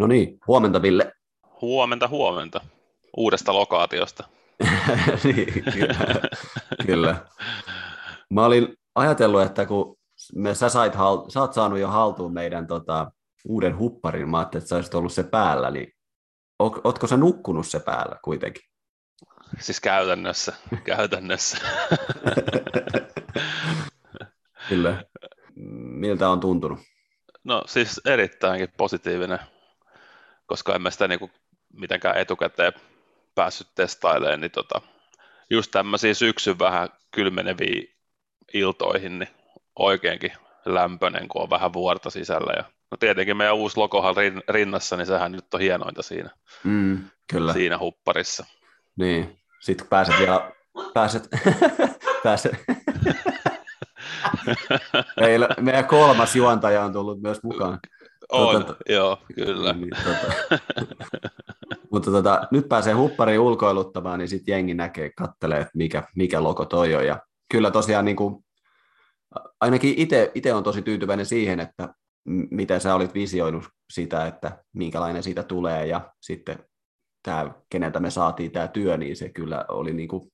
No niin, huomenta Ville. Huomenta, huomenta. Uudesta lokaatiosta. niin, kyllä, kyllä. Mä olin ajatellut, että kun me, sä, sait, sä oot saanut jo haltuun meidän tota, uuden hupparin, mä ajattelin, että sä olisit ollut se päällä, niin ootko sä nukkunut se päällä kuitenkin? Siis käytännössä, käytännössä. Kyllä. Miltä on tuntunut? No siis erittäinkin positiivinen, koska emme sitä niinku mitenkään etukäteen päässyt testailemaan, niin tota, just tämmöisiä syksyn vähän kylmeneviä iltoihin, niin oikeinkin lämpöinen, kun on vähän vuorta sisällä. Ja, no tietenkin meidän uusi logohan rinnassa, niin sehän nyt on hienointa siinä, mm, kyllä. siinä hupparissa. Niin, sitten kun pääset vielä, pääset, pääset. Meillä, meidän kolmas juontaja on tullut myös mukaan. On, tuota, joo, kyllä. Niin, tota. Mutta tota, nyt pääsee huppariin ulkoiluttamaan, niin sitten jengi näkee, kattelee, että mikä, mikä logo toi on. Ja kyllä tosiaan niin kuin, ainakin itse on tosi tyytyväinen siihen, että miten sä olit visioinut sitä, että minkälainen siitä tulee ja sitten tämä, keneltä me saatiin tämä työ, niin se kyllä oli, niin kuin,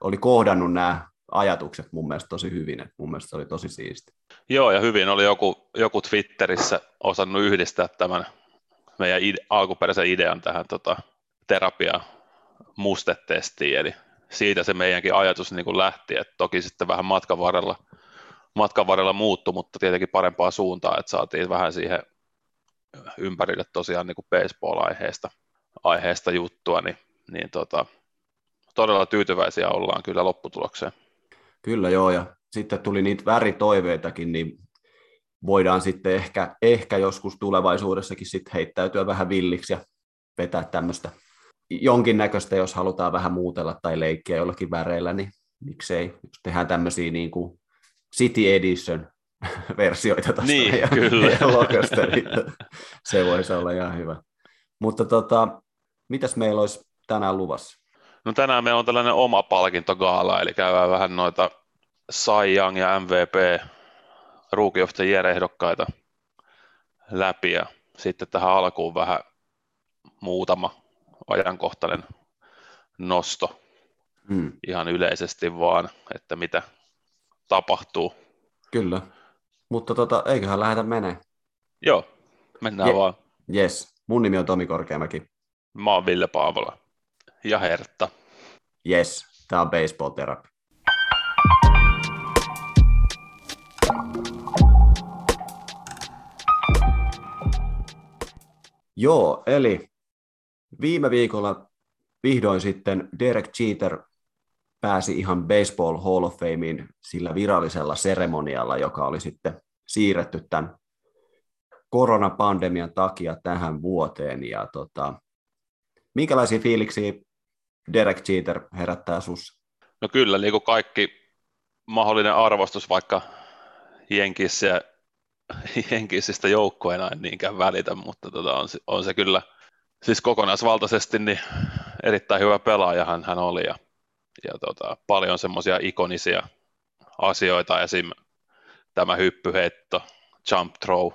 oli kohdannut nämä ajatukset mun mielestä tosi hyvin, että mun mielestä se oli tosi siisti. Joo, ja hyvin oli joku, joku Twitterissä osannut yhdistää tämän meidän ide, alkuperäisen idean tähän tota, terapia mustetestiin, eli siitä se meidänkin ajatus niin kuin lähti, että toki sitten vähän matkan varrella, matkan varrella muuttui, mutta tietenkin parempaa suuntaa, että saatiin vähän siihen ympärille tosiaan niin kuin baseball-aiheesta aiheesta juttua, niin, niin tota, todella tyytyväisiä ollaan kyllä lopputulokseen. Kyllä joo, ja sitten tuli niitä väritoiveitakin, niin voidaan sitten ehkä, ehkä joskus tulevaisuudessakin sitten heittäytyä vähän villiksi ja vetää tämmöistä jonkinnäköistä, jos halutaan vähän muutella tai leikkiä jollakin väreillä, niin miksei, jos tehdään tämmöisiä niin kuin City Edition versioita tästä niin, meidän, kyllä. meidän logosta, niin se voisi olla ihan hyvä. Mutta tota, mitäs meillä olisi tänään luvassa? No tänään meillä on tällainen oma palkintogaala, eli käydään vähän noita Cy Young ja MVP Rookie of the Year-ehdokkaita läpi ja sitten tähän alkuun vähän muutama ajankohtainen nosto hmm. ihan yleisesti vaan, että mitä tapahtuu. Kyllä, mutta tota, eiköhän lähdetä menee. Joo, mennään Je- vaan. Yes, mun nimi on Tomi Korkeamäki. Mä oon Ville Paavola ja Hertta. Yes, tää on Baseball Therapy. Joo, eli viime viikolla vihdoin sitten Derek Jeter pääsi ihan Baseball Hall of Fameen sillä virallisella seremonialla, joka oli sitten siirretty tämän koronapandemian takia tähän vuoteen. Ja tota, minkälaisia fiiliksiä Derek Jeter herättää sus? No kyllä, niin kuin kaikki mahdollinen arvostus, vaikka Jenkissä Jenkisistä joukkoina en niinkään välitä, mutta tota on, on, se kyllä siis kokonaisvaltaisesti niin erittäin hyvä pelaaja hän, hän oli ja, ja tota, paljon semmoisia ikonisia asioita, esim. tämä hyppyheitto, jump throw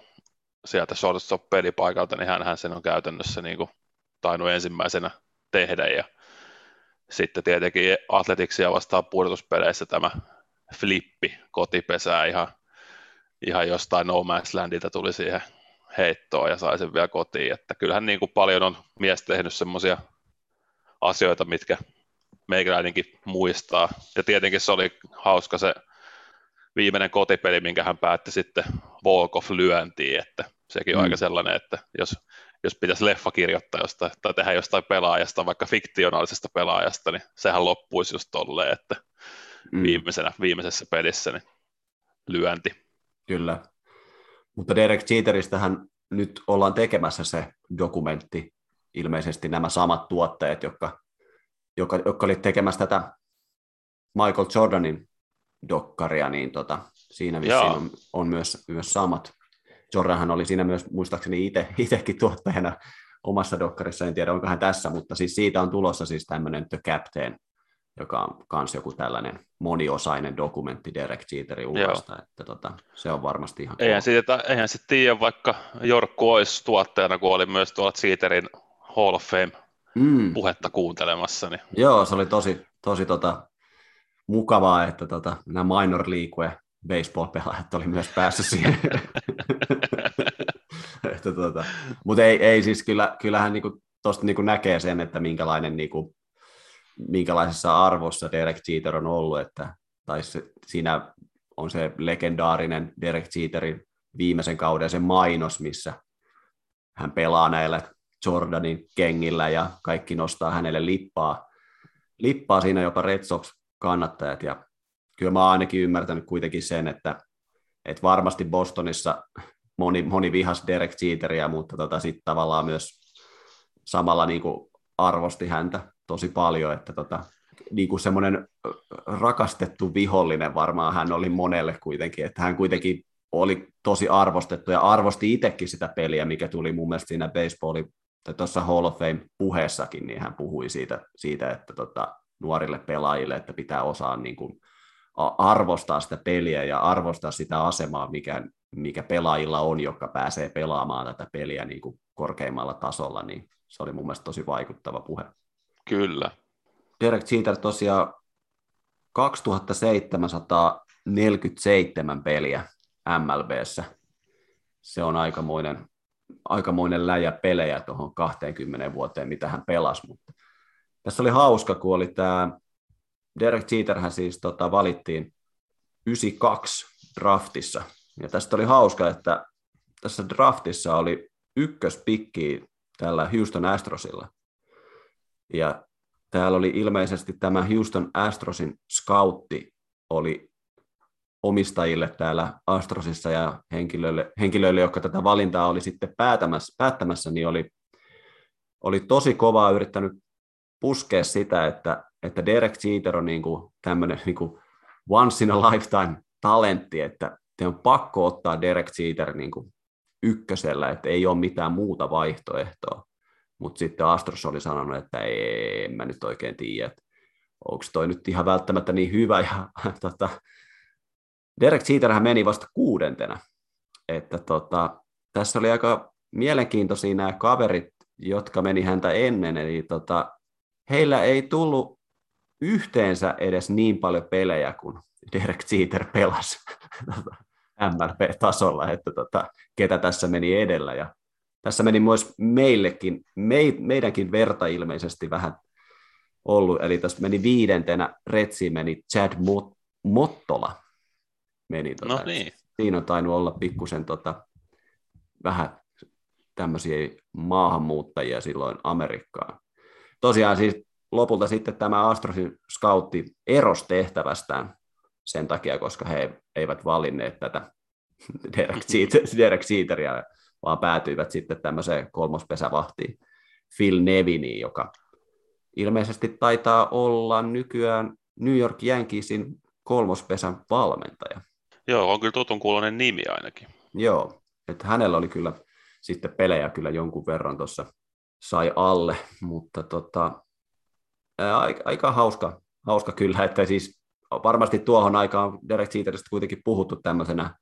sieltä shortstop pelipaikalta, niin hän, hän sen on käytännössä niin kuin tainnut ensimmäisenä tehdä ja sitten tietenkin atletiksia vastaan pudotuspeleissä tämä flippi kotipesää ihan ihan jostain No Man's Landilta tuli siihen heittoon ja sai sen vielä kotiin. Että kyllähän niin kuin paljon on mies tehnyt semmoisia asioita, mitkä meikäläinenkin muistaa. Ja tietenkin se oli hauska se viimeinen kotipeli, minkä hän päätti sitten walk of lyöntiin, että sekin on mm. aika sellainen, että jos, jos pitäisi leffa kirjoittaa jostain, tai tehdä jostain pelaajasta, vaikka fiktionaalisesta pelaajasta, niin sehän loppuisi just tolleen, että mm. viimeisenä, viimeisessä pelissä niin lyönti. Kyllä. Mutta Derek Jeteristähän nyt ollaan tekemässä se dokumentti, ilmeisesti nämä samat tuotteet, jotka, jotka, jotka oli tekemässä tätä Michael Jordanin dokkaria, niin tota, siinä vissiin on, on, myös, myös samat. Jordanhan oli siinä myös muistaakseni itse, itsekin tuottajana omassa dokkarissa, en tiedä onko hän tässä, mutta siis siitä on tulossa siis tämmöinen The Captain joka on myös joku tällainen moniosainen dokumentti Derek Jeterin urasta, että tota, se on varmasti ihan Eihän siitä, eihän sitten tiedä, vaikka Jorkku olisi tuottajana, kun oli myös tuolla Jeterin Hall of Fame mm. puhetta kuuntelemassa. Niin. Joo, se oli tosi, tosi tota, mukavaa, että tota, nämä minor league baseball-pelaajat oli myös päässyt siihen. että, tota, mutta ei, ei siis kyllä, kyllähän niinku, tuosta niinku näkee sen, että minkälainen, niinku, minkälaisessa arvossa Derek Jeter on ollut, että, tai se, siinä on se legendaarinen Derek Jeterin viimeisen kauden se mainos, missä hän pelaa näillä Jordanin kengillä ja kaikki nostaa hänelle lippaa, lippaa siinä jopa Red Sox kannattajat ja kyllä mä oon ainakin ymmärtänyt kuitenkin sen, että, että varmasti Bostonissa moni, moni vihas Derek Jeteria, mutta tota, sitten tavallaan myös samalla niin kuin arvosti häntä tosi paljon, että tota, niin kuin semmoinen rakastettu vihollinen varmaan hän oli monelle kuitenkin, että hän kuitenkin oli tosi arvostettu ja arvosti itsekin sitä peliä, mikä tuli mun mielestä siinä baseballin tuossa Hall of Fame puheessakin, niin hän puhui siitä, siitä että tota, nuorille pelaajille, että pitää osaa niin kuin arvostaa sitä peliä ja arvostaa sitä asemaa, mikä, mikä pelaajilla on, jotka pääsee pelaamaan tätä peliä niin kuin korkeimmalla tasolla, niin se oli mun mielestä tosi vaikuttava puhe. Kyllä. Derek Jeter tosiaan 2747 peliä MLBssä. Se on aikamoinen, aikamoinen läjä pelejä tuohon 20 vuoteen, mitä hän pelasi. Mutta tässä oli hauska, kun oli tämä Derek Jeterhän siis tota, valittiin 92 draftissa. Ja tästä oli hauska, että tässä draftissa oli ykköspikki tällä Houston Astrosilla. Ja täällä oli ilmeisesti tämä Houston Astrosin scoutti oli omistajille täällä Astrosissa ja henkilöille, henkilöille jotka tätä valintaa oli sitten päätämässä, päättämässä, niin oli, oli tosi kovaa yrittänyt puskea sitä, että, että Derek Jeter on niin kuin tämmöinen niin kuin once in a lifetime talentti, että te on pakko ottaa Derek Jeter niin kuin ykkösellä, että ei ole mitään muuta vaihtoehtoa. Mutta sitten Astros oli sanonut, että ei, en mä nyt oikein tiedä, että onko toi nyt ihan välttämättä niin hyvä. Ja, tota, Derek Jeterhän meni vasta kuudentena. Että tota, tässä oli aika mielenkiintoisia nämä kaverit, jotka meni häntä ennen. Eli tota, heillä ei tullut yhteensä edes niin paljon pelejä kuin Derek Jeter pelasi MLP-tasolla, että tota, ketä tässä meni edellä. Ja tässä meni myös meillekin, me, meidänkin verta ilmeisesti vähän ollut, eli tässä meni viidentenä, Retsi meni Chad Mot- Mottola. Meni, tota, no niin. Siinä on tainnut olla pikkusen tota, vähän tämmöisiä maahanmuuttajia silloin Amerikkaan tosiaan siis lopulta sitten tämä Astrosin scoutti eros tehtävästään sen takia, koska he eivät valinneet tätä Derek, Jeteria, vaan päätyivät sitten tämmöiseen kolmospesävahtiin Phil Neviniin, joka ilmeisesti taitaa olla nykyään New York Yankeesin kolmospesän valmentaja. Joo, on kyllä tutun kuulonen nimi ainakin. Joo, että hänellä oli kyllä sitten pelejä kyllä jonkun verran tuossa sai alle, mutta tota, aika, aika hauska, hauska kyllä, että siis varmasti tuohon aikaan Derek Jeteristä kuitenkin puhuttu tämmöisenä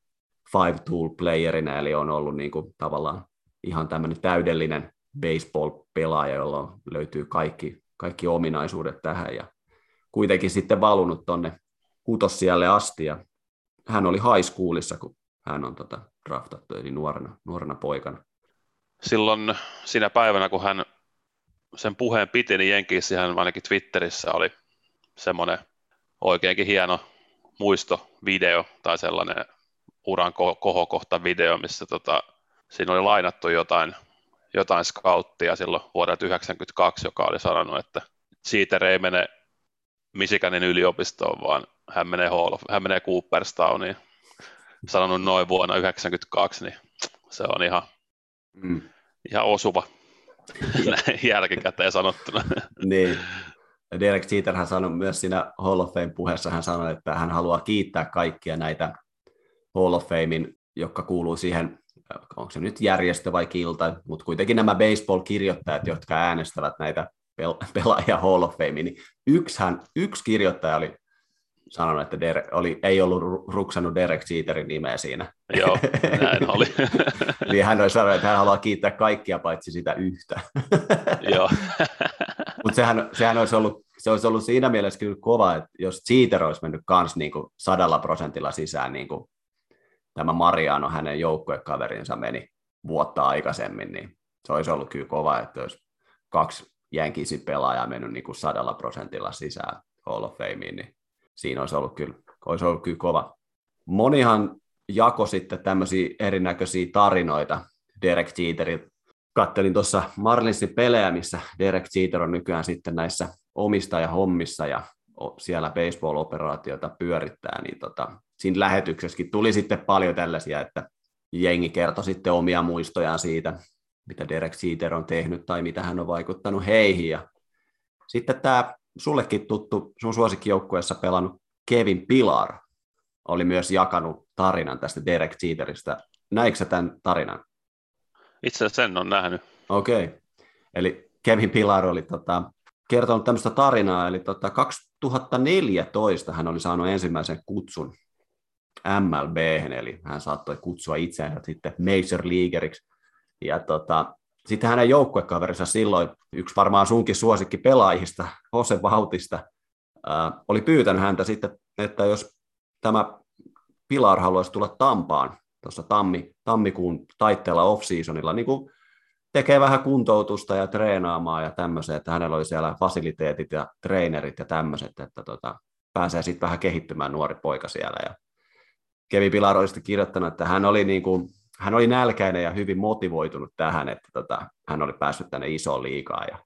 five tool playerina, eli on ollut niin kuin tavallaan ihan tämmöinen täydellinen baseball-pelaaja, jolla löytyy kaikki, kaikki ominaisuudet tähän ja kuitenkin sitten valunut tonne kutossijalle asti ja hän oli high schoolissa, kun hän on tota draftattu, eli nuorena, nuorena poikana. Silloin siinä päivänä, kun hän sen puheen piti, niin Jenkissä hän ainakin Twitterissä oli semmoinen oikeinkin hieno muistovideo tai sellainen uran kohokohta video, missä tota, siinä oli lainattu jotain, jotain scouttia silloin vuodelta 1992, joka oli sanonut, että siitä ei mene Michiganin yliopistoon, vaan hän menee, Hall of, hän menee Cooperstowniin. Sanonut noin vuonna 1992, niin se on ihan Mm. Ihan osuva jälkikäteen sanottuna. niin. Derek Jeter hän sanoi myös siinä Hall of Fame-puheessa, hän sanoi, että hän haluaa kiittää kaikkia näitä Hall of Famein, jotka kuuluu siihen, onko se nyt järjestö vai kilta, mutta kuitenkin nämä baseball-kirjoittajat, jotka äänestävät näitä pelaaja Hall of Fame, niin yksihän, yksi kirjoittaja oli sanonut, että Derek, oli, ei ollut ruksannut Derek Jeterin nimeä siinä. Joo, näin oli. niin hän oli sanonut, että hän haluaa kiittää kaikkia paitsi sitä yhtä. Joo. Mutta sehän, sehän olisi ollut, se olisi ollut siinä mielessä kyllä kova, että jos Jeter olisi mennyt kans niin kuin sadalla prosentilla sisään, niin kuin tämä Mariano, hänen joukkuekaverinsa meni vuotta aikaisemmin, niin se olisi ollut kyllä kova, että olisi kaksi jänkisi pelaajaa mennyt niin kuin sadalla prosentilla sisään Hall of Fameen, niin siinä olisi ollut kyllä, olisi ollut kyllä kova. Monihan jako sitten tämmöisiä erinäköisiä tarinoita Derek Jeterin. Kattelin tuossa Marlinsin pelejä, missä Derek Jeter on nykyään sitten näissä omistajahommissa ja siellä baseball-operaatiota pyörittää, niin tota, siinä lähetyksessäkin tuli sitten paljon tällaisia, että jengi kertoi sitten omia muistojaan siitä, mitä Derek Jeter on tehnyt tai mitä hän on vaikuttanut heihin. Ja sitten tämä sullekin tuttu, sun suosikkijoukkueessa pelannut Kevin Pilar oli myös jakanut tarinan tästä Derek Jeteristä. Näikö tämän tarinan? Itse asiassa sen on nähnyt. Okei. Okay. Eli Kevin Pilar oli tota, kertonut tämmöistä tarinaa, eli tota, 2014 hän oli saanut ensimmäisen kutsun MLB, eli hän saattoi kutsua itseänsä sitten Major Leagueriksi. Ja tota, sitten hänen joukkuekaverinsa silloin, yksi varmaan sunkin suosikki pelaajista, Jose Bautista, ää, oli pyytänyt häntä sitten, että jos tämä Pilar haluaisi tulla Tampaan tuossa tammi, tammikuun taitteella off-seasonilla, niin kuin tekee vähän kuntoutusta ja treenaamaan ja tämmöisiä, että hänellä oli siellä fasiliteetit ja treenerit ja tämmöiset, että tota, pääsee sitten vähän kehittymään nuori poika siellä. Ja Kevin Pilar oli kirjoittanut, että hän oli, niin kuin, hän oli nälkäinen ja hyvin motivoitunut tähän, että tota, hän oli päässyt tänne isoon liikaan. Ja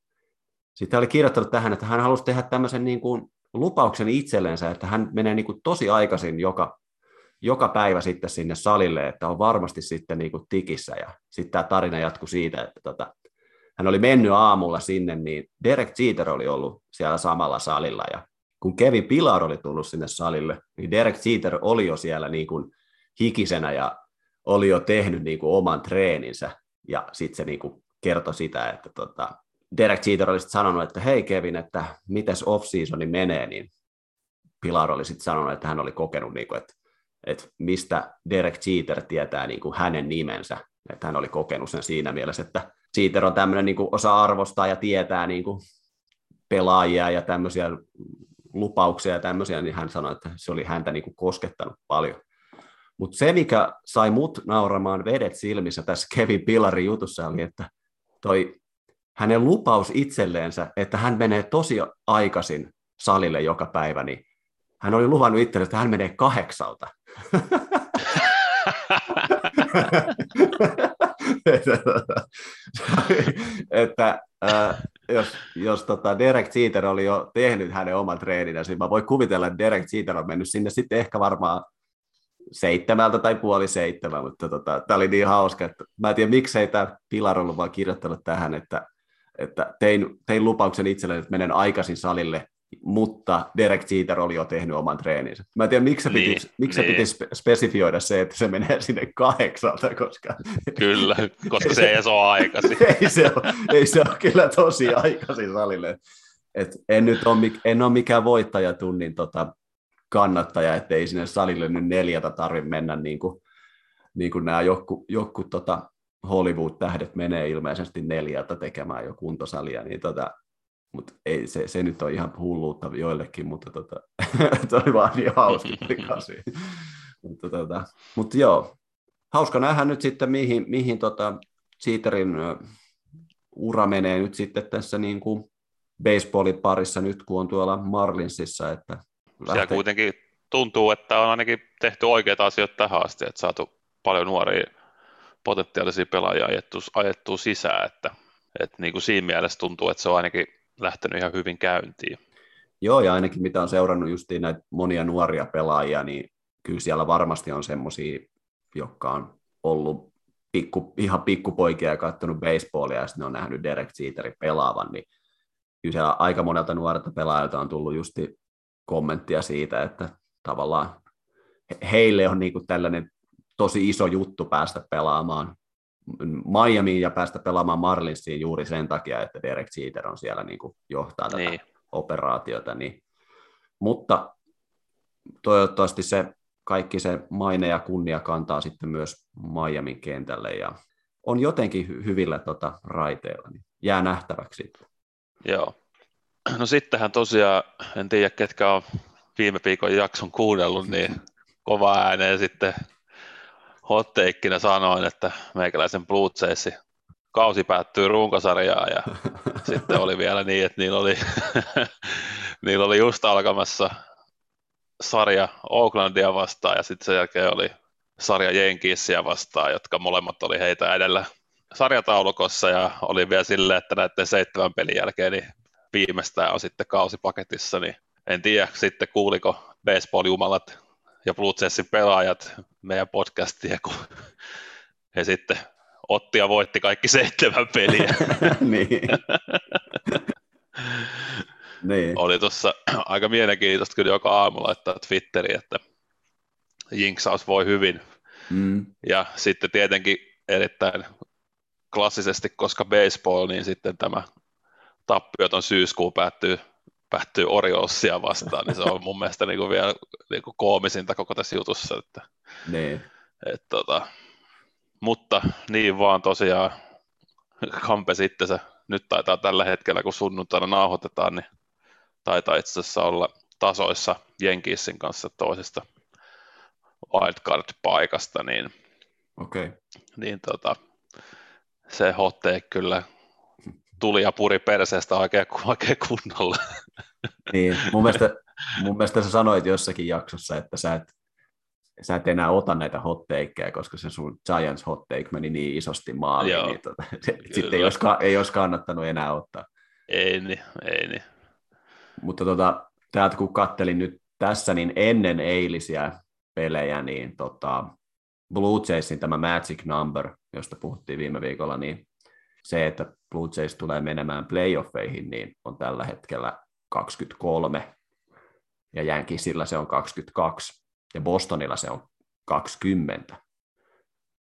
sitten hän oli kirjoittanut tähän, että hän halusi tehdä tämmöisen niin kuin lupauksen itsellensä, että hän menee niin kuin tosi aikaisin joka, joka päivä sitten sinne salille, että on varmasti sitten niin kuin tikissä. Ja sitten tämä tarina jatkuu siitä, että tota, hän oli mennyt aamulla sinne, niin Derek Jeter oli ollut siellä samalla salilla ja kun Kevin Pilar oli tullut sinne salille, niin Derek Jeter oli jo siellä niin kuin hikisenä ja oli jo tehnyt niin kuin oman treeninsä. Ja sitten se niin kuin kertoi sitä, että tota, Derek Jeter oli sanonut, että hei Kevin, että mites off-seasoni menee, niin Pilar oli sitten sanonut, että hän oli kokenut, niin kuin, että, että mistä Derek Jeter tietää niin kuin hänen nimensä. Että hän oli kokenut sen siinä mielessä, että Jeter on tämmöinen niin osa arvostaa ja tietää niin kuin pelaajia ja tämmöisiä lupauksia ja tämmöisiä, niin hän sanoi, että se oli häntä niin kuin koskettanut paljon. Mutta se, mikä sai mut nauramaan vedet silmissä tässä Kevin Pillarin jutussa, oli, että toi hänen lupaus itselleensä, että hän menee tosi aikaisin salille joka päivä, niin hän oli luvannut itselleen, että hän menee kahdeksalta. että äh, jos, jos tota Derek Jeter oli jo tehnyt hänen oman treeninsä, niin mä voin kuvitella, että Derek Jeter on mennyt sinne sitten ehkä varmaan seitsemältä tai puoli seitsemän, mutta tota, tämä oli niin hauska, että mä en tiedä miksei tämä Pilar ollut vaan kirjoittanut tähän, että, että tein, tein lupauksen itselleni, että menen aikaisin salille mutta Derek Jeter oli jo tehnyt oman treeninsä. Mä en tiedä, miksi se niin, piti, miksi niin. se piti spesifioida se, että se menee sinne kahdeksalta, koska... Kyllä, koska se ei ole aikaisin. ei, se ole, ei se ole kyllä tosi aikaisin salille. Et en nyt ole, en ole mikään voittajatunnin tota, kannattaja, ettei sinne salille nyt neljätä tarvitse mennä niin kuin, niin kuin nämä joku, joku tota Hollywood-tähdet menee ilmeisesti neljältä tekemään jo kuntosalia, niin tota, mutta ei, se, se nyt on ihan hulluutta joillekin, mutta tota, se oli vaan niin hauska mutta, tota, mutta joo, hauska nähdä nyt sitten, mihin, mihin tota Cheaterin ura menee nyt sitten tässä niin kuin baseballin parissa nyt, kun on tuolla Marlinsissa. Että lähtee... Siellä kuitenkin tuntuu, että on ainakin tehty oikeita asioita tähän asti, että saatu paljon nuoria potentiaalisia pelaajia ajettu, ajettu sisään, että, että niin kuin siinä mielessä tuntuu, että se on ainakin lähtenyt ihan hyvin käyntiin. Joo, ja ainakin mitä on seurannut justiin näitä monia nuoria pelaajia, niin kyllä siellä varmasti on semmoisia, jotka on ollut pikku, ihan pikkupoikia ja katsonut baseballia, ja sitten ne on nähnyt Derek Jeterin pelaavan, niin kyllä siellä aika monelta nuorelta pelaajalta on tullut justi kommenttia siitä, että tavallaan heille on niin kuin tällainen tosi iso juttu päästä pelaamaan Miamiin ja päästä pelaamaan Marlinsiin juuri sen takia, että Derek Jeter on siellä niin kuin johtaa tätä niin. operaatiota. Niin. Mutta toivottavasti se kaikki se maine ja kunnia kantaa sitten myös Miamin kentälle ja on jotenkin hyvillä tota, raiteilla, niin jää nähtäväksi. Joo. No sittenhän tosiaan, en tiedä ketkä on viime viikon jakson kuunnellut, niin kova ääneen sitten hotteikkinä sanoin, että meikäläisen Blue kausi päättyy runkosarjaan ja sitten oli vielä niin, että niillä oli, niillä oli just alkamassa sarja Oaklandia vastaan ja sitten sen jälkeen oli sarja Jenkissiä vastaan, jotka molemmat oli heitä edellä sarjataulukossa ja oli vielä silleen, että näiden seitsemän pelin jälkeen niin viimeistään on sitten kausipaketissa, niin en tiedä sitten kuuliko baseball-jumalat ja Blue pelaajat meidän podcastia, kun he sitten otti ja voitti kaikki seitsemän peliä. niin. niin. Oli tuossa aika mielenkiintoista kyllä joka aamu laittaa Twitteriin, että jinksaus voi hyvin. Mm. Ja sitten tietenkin erittäin klassisesti, koska baseball, niin sitten tämä tappioton syyskuu päättyy, päättyy Oriolsia vastaan, niin se on mun mielestä niin kuin vielä niin kuin koomisinta koko tässä jutussa. Että, niin. et, tota, mutta niin vaan tosiaan Kampe sitten se, nyt taitaa tällä hetkellä, kun sunnuntaina nauhoitetaan, niin taitaa itse asiassa olla tasoissa Jenkissin kanssa toisesta wildcard-paikasta, niin, okay. niin tota, se hotte kyllä tuli ja puri perseestä oikein, oikein kunnolla. Niin, mun mielestä, mun mielestä sä sanoit jossakin jaksossa, että sä et, sä et enää ota näitä hotteikkeja, koska se sun Giants hottake meni niin isosti maaliin, Joo, niin tota, sitten ei olisi, ei olisi kannattanut enää ottaa. Ei niin, ei niin. Mutta tota, täältä kun kattelin nyt tässä, niin ennen eilisiä pelejä, niin tota, Blue Jaysin tämä Magic Number, josta puhuttiin viime viikolla, niin se, että Blue Jays tulee menemään playoffeihin, niin on tällä hetkellä 23, ja Yankeesilla se on 22, ja Bostonilla se on 20.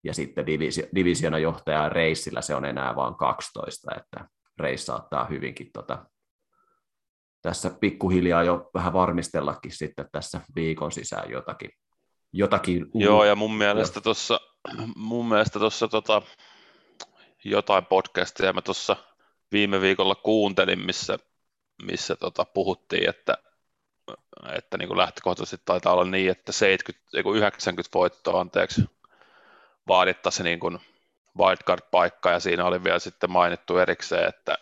Ja sitten divisio, divisionajohtaja Reissillä se on enää vain 12, että Reis saattaa hyvinkin tota, tässä pikkuhiljaa jo vähän varmistellakin sitten tässä viikon sisään jotakin. jotakin Joo, ja mun mielestä tuossa mun mielestä tuossa tota, jotain podcastia. Mä tuossa viime viikolla kuuntelin, missä, missä tota, puhuttiin, että, että niin kuin lähtökohtaisesti taitaa olla niin, että 70, 90 voittoa anteeksi vaadittaisiin niin kuin wildcard-paikka, ja siinä oli vielä sitten mainittu erikseen, että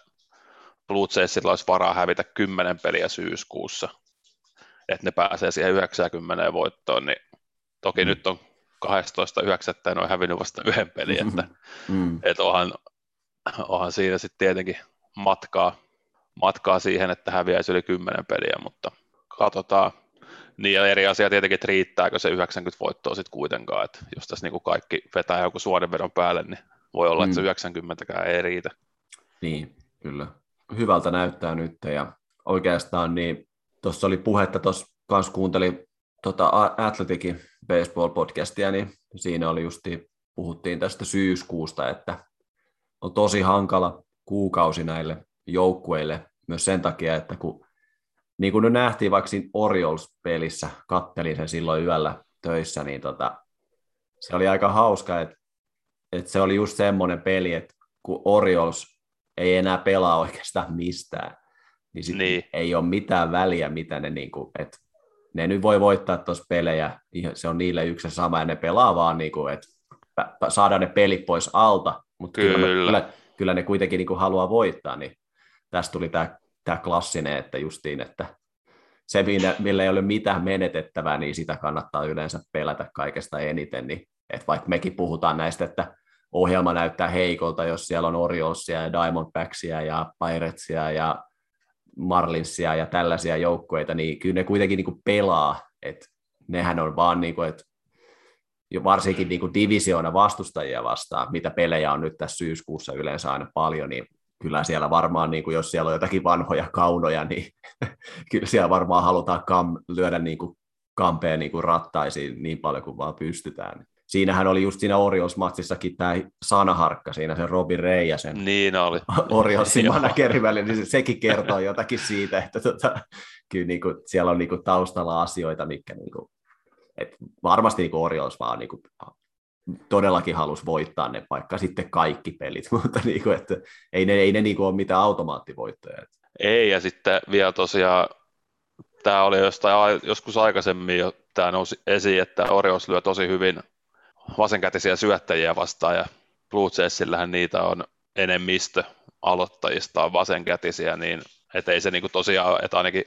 Blue Jaysilla olisi varaa hävitä 10 peliä syyskuussa, että ne pääsee siihen 90 voittoon, niin toki mm. nyt on 12.9. en ole hävinnyt vasta yhden pelin, että, mm. että onhan, onhan siinä sitten tietenkin matkaa, matkaa siihen, että häviäisi yli 10 peliä, mutta katsotaan. Niin ja eri asia tietenkin, että riittääkö se 90 voittoa sitten kuitenkaan, että jos tässä niin kuin kaikki vetää joku suodenvedon päälle, niin voi olla, mm. että se 90 mm. ei riitä. Niin, kyllä. Hyvältä näyttää nyt ja oikeastaan niin tuossa oli puhetta, tuossa kanssa kuuntelin tota Atleticin baseball-podcastia, niin siinä oli justi, puhuttiin tästä syyskuusta, että on tosi hankala kuukausi näille joukkueille myös sen takia, että kun niin kuin nyt nähtiin vaikka siinä Orioles-pelissä, kattelin sen silloin yöllä töissä, niin tota, se oli aika hauska, että, että se oli just semmoinen peli, että kun Orioles ei enää pelaa oikeastaan mistään, niin, sit niin. ei ole mitään väliä, mitä ne, niin kuin, että ne nyt voi voittaa tuossa pelejä, se on niille yksi ja sama, ja ne pelaa vaan, niin kuin, että saadaan ne pelit pois alta, mutta kyllä, kyllä, kyllä, ne kuitenkin niin kuin haluaa voittaa, niin tästä tuli tämä, tämä klassinen, että justiin, että se, millä ei ole mitään menetettävää, niin sitä kannattaa yleensä pelätä kaikesta eniten, niin että vaikka mekin puhutaan näistä, että ohjelma näyttää heikolta, jos siellä on Oriolsia ja Diamondbacksia ja Piratesia ja Marlinsia ja tällaisia joukkueita, niin kyllä ne kuitenkin niin kuin pelaa, että nehän on vaan niin kuin, että varsinkin niin kuin divisioona vastustajia vastaan, mitä pelejä on nyt tässä syyskuussa yleensä aina paljon, niin kyllä siellä varmaan, niin kuin jos siellä on jotakin vanhoja kaunoja, niin kyllä siellä varmaan halutaan kam, lyödä niin kuin kampeen niin kuin rattaisiin niin paljon kuin vaan pystytään. Siinähän oli just siinä Orioles-matsissakin tämä sanaharkka siinä, se Robin Ray ja sen niin oli. Oriolesin managerin välillä, niin se, sekin kertoo jotakin siitä, että tota, kyllä niin kuin, siellä on niin kuin, taustalla asioita, mitkä niin kuin, et varmasti niin Orioles vaan niin kuin, todellakin halusi voittaa ne, vaikka sitten kaikki pelit, mutta niin kuin, että ei ne, ei ne niin kuin ole mitään automaattivoittoja. Ei, ja sitten vielä tosiaan, tämä oli jostain, joskus aikaisemmin jo tämä nousi esiin, että Orioles lyö tosi hyvin vasenkätisiä syöttäjiä vastaan, ja Blue Jaysillähän niitä on enemmistö aloittajista on vasenkätisiä, niin että ei se niin kuin tosiaan, että ainakin,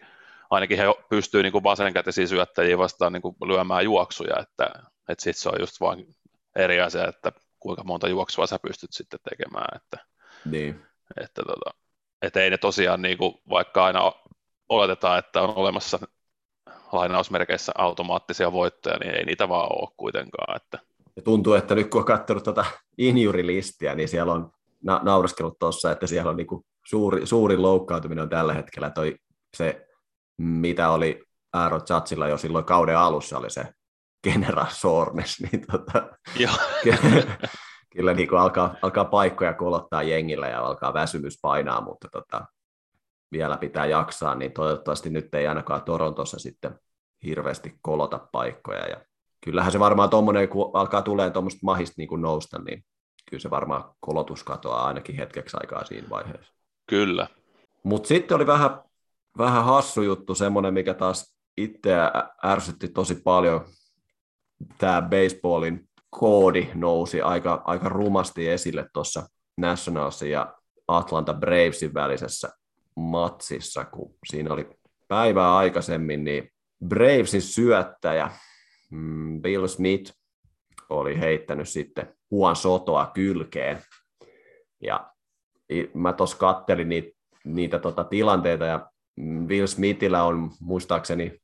ainakin he pystyy niin kuin vasenkätisiä syöttäjiä vastaan niin kuin lyömään juoksuja, että, että sitten se on just vain eri asia, että kuinka monta juoksua sä pystyt sitten tekemään, että, niin. että, tota, että ei ne tosiaan, niin kuin, vaikka aina oletetaan, että on olemassa lainausmerkeissä automaattisia voittoja, niin ei niitä vaan ole kuitenkaan. Että. Ja tuntuu, että nyt kun on katsonut tuota injurilistiä, niin siellä on na- nauraskellut tuossa, että siellä on niinku suuri, suuri loukkaantuminen on tällä hetkellä toi se, mitä oli Aaron Judgeilla jo silloin kauden alussa, oli se General Sornes, niin tota, kyllä niin kuin alkaa, alkaa paikkoja kolottaa jengillä ja alkaa väsymys painaa, mutta tota, vielä pitää jaksaa, niin toivottavasti nyt ei ainakaan Torontossa sitten hirveästi kolota paikkoja. Ja kyllähän se varmaan tuommoinen, kun alkaa tulee tuommoista mahista niin nousta, niin kyllä se varmaan kolotus katoaa ainakin hetkeksi aikaa siinä vaiheessa. Kyllä. Mutta sitten oli vähän, vähän hassu juttu, semmoinen, mikä taas itseä ärsytti tosi paljon. Tämä baseballin koodi nousi aika, aika rumasti esille tuossa Nationalsin ja Atlanta Bravesin välisessä matsissa, kun siinä oli päivää aikaisemmin, niin Bravesin syöttäjä Bill Smith oli heittänyt sitten Juan Sotoa kylkeen. Ja mä tuossa kattelin niitä, niitä tota tilanteita, ja Will Smithillä on muistaakseni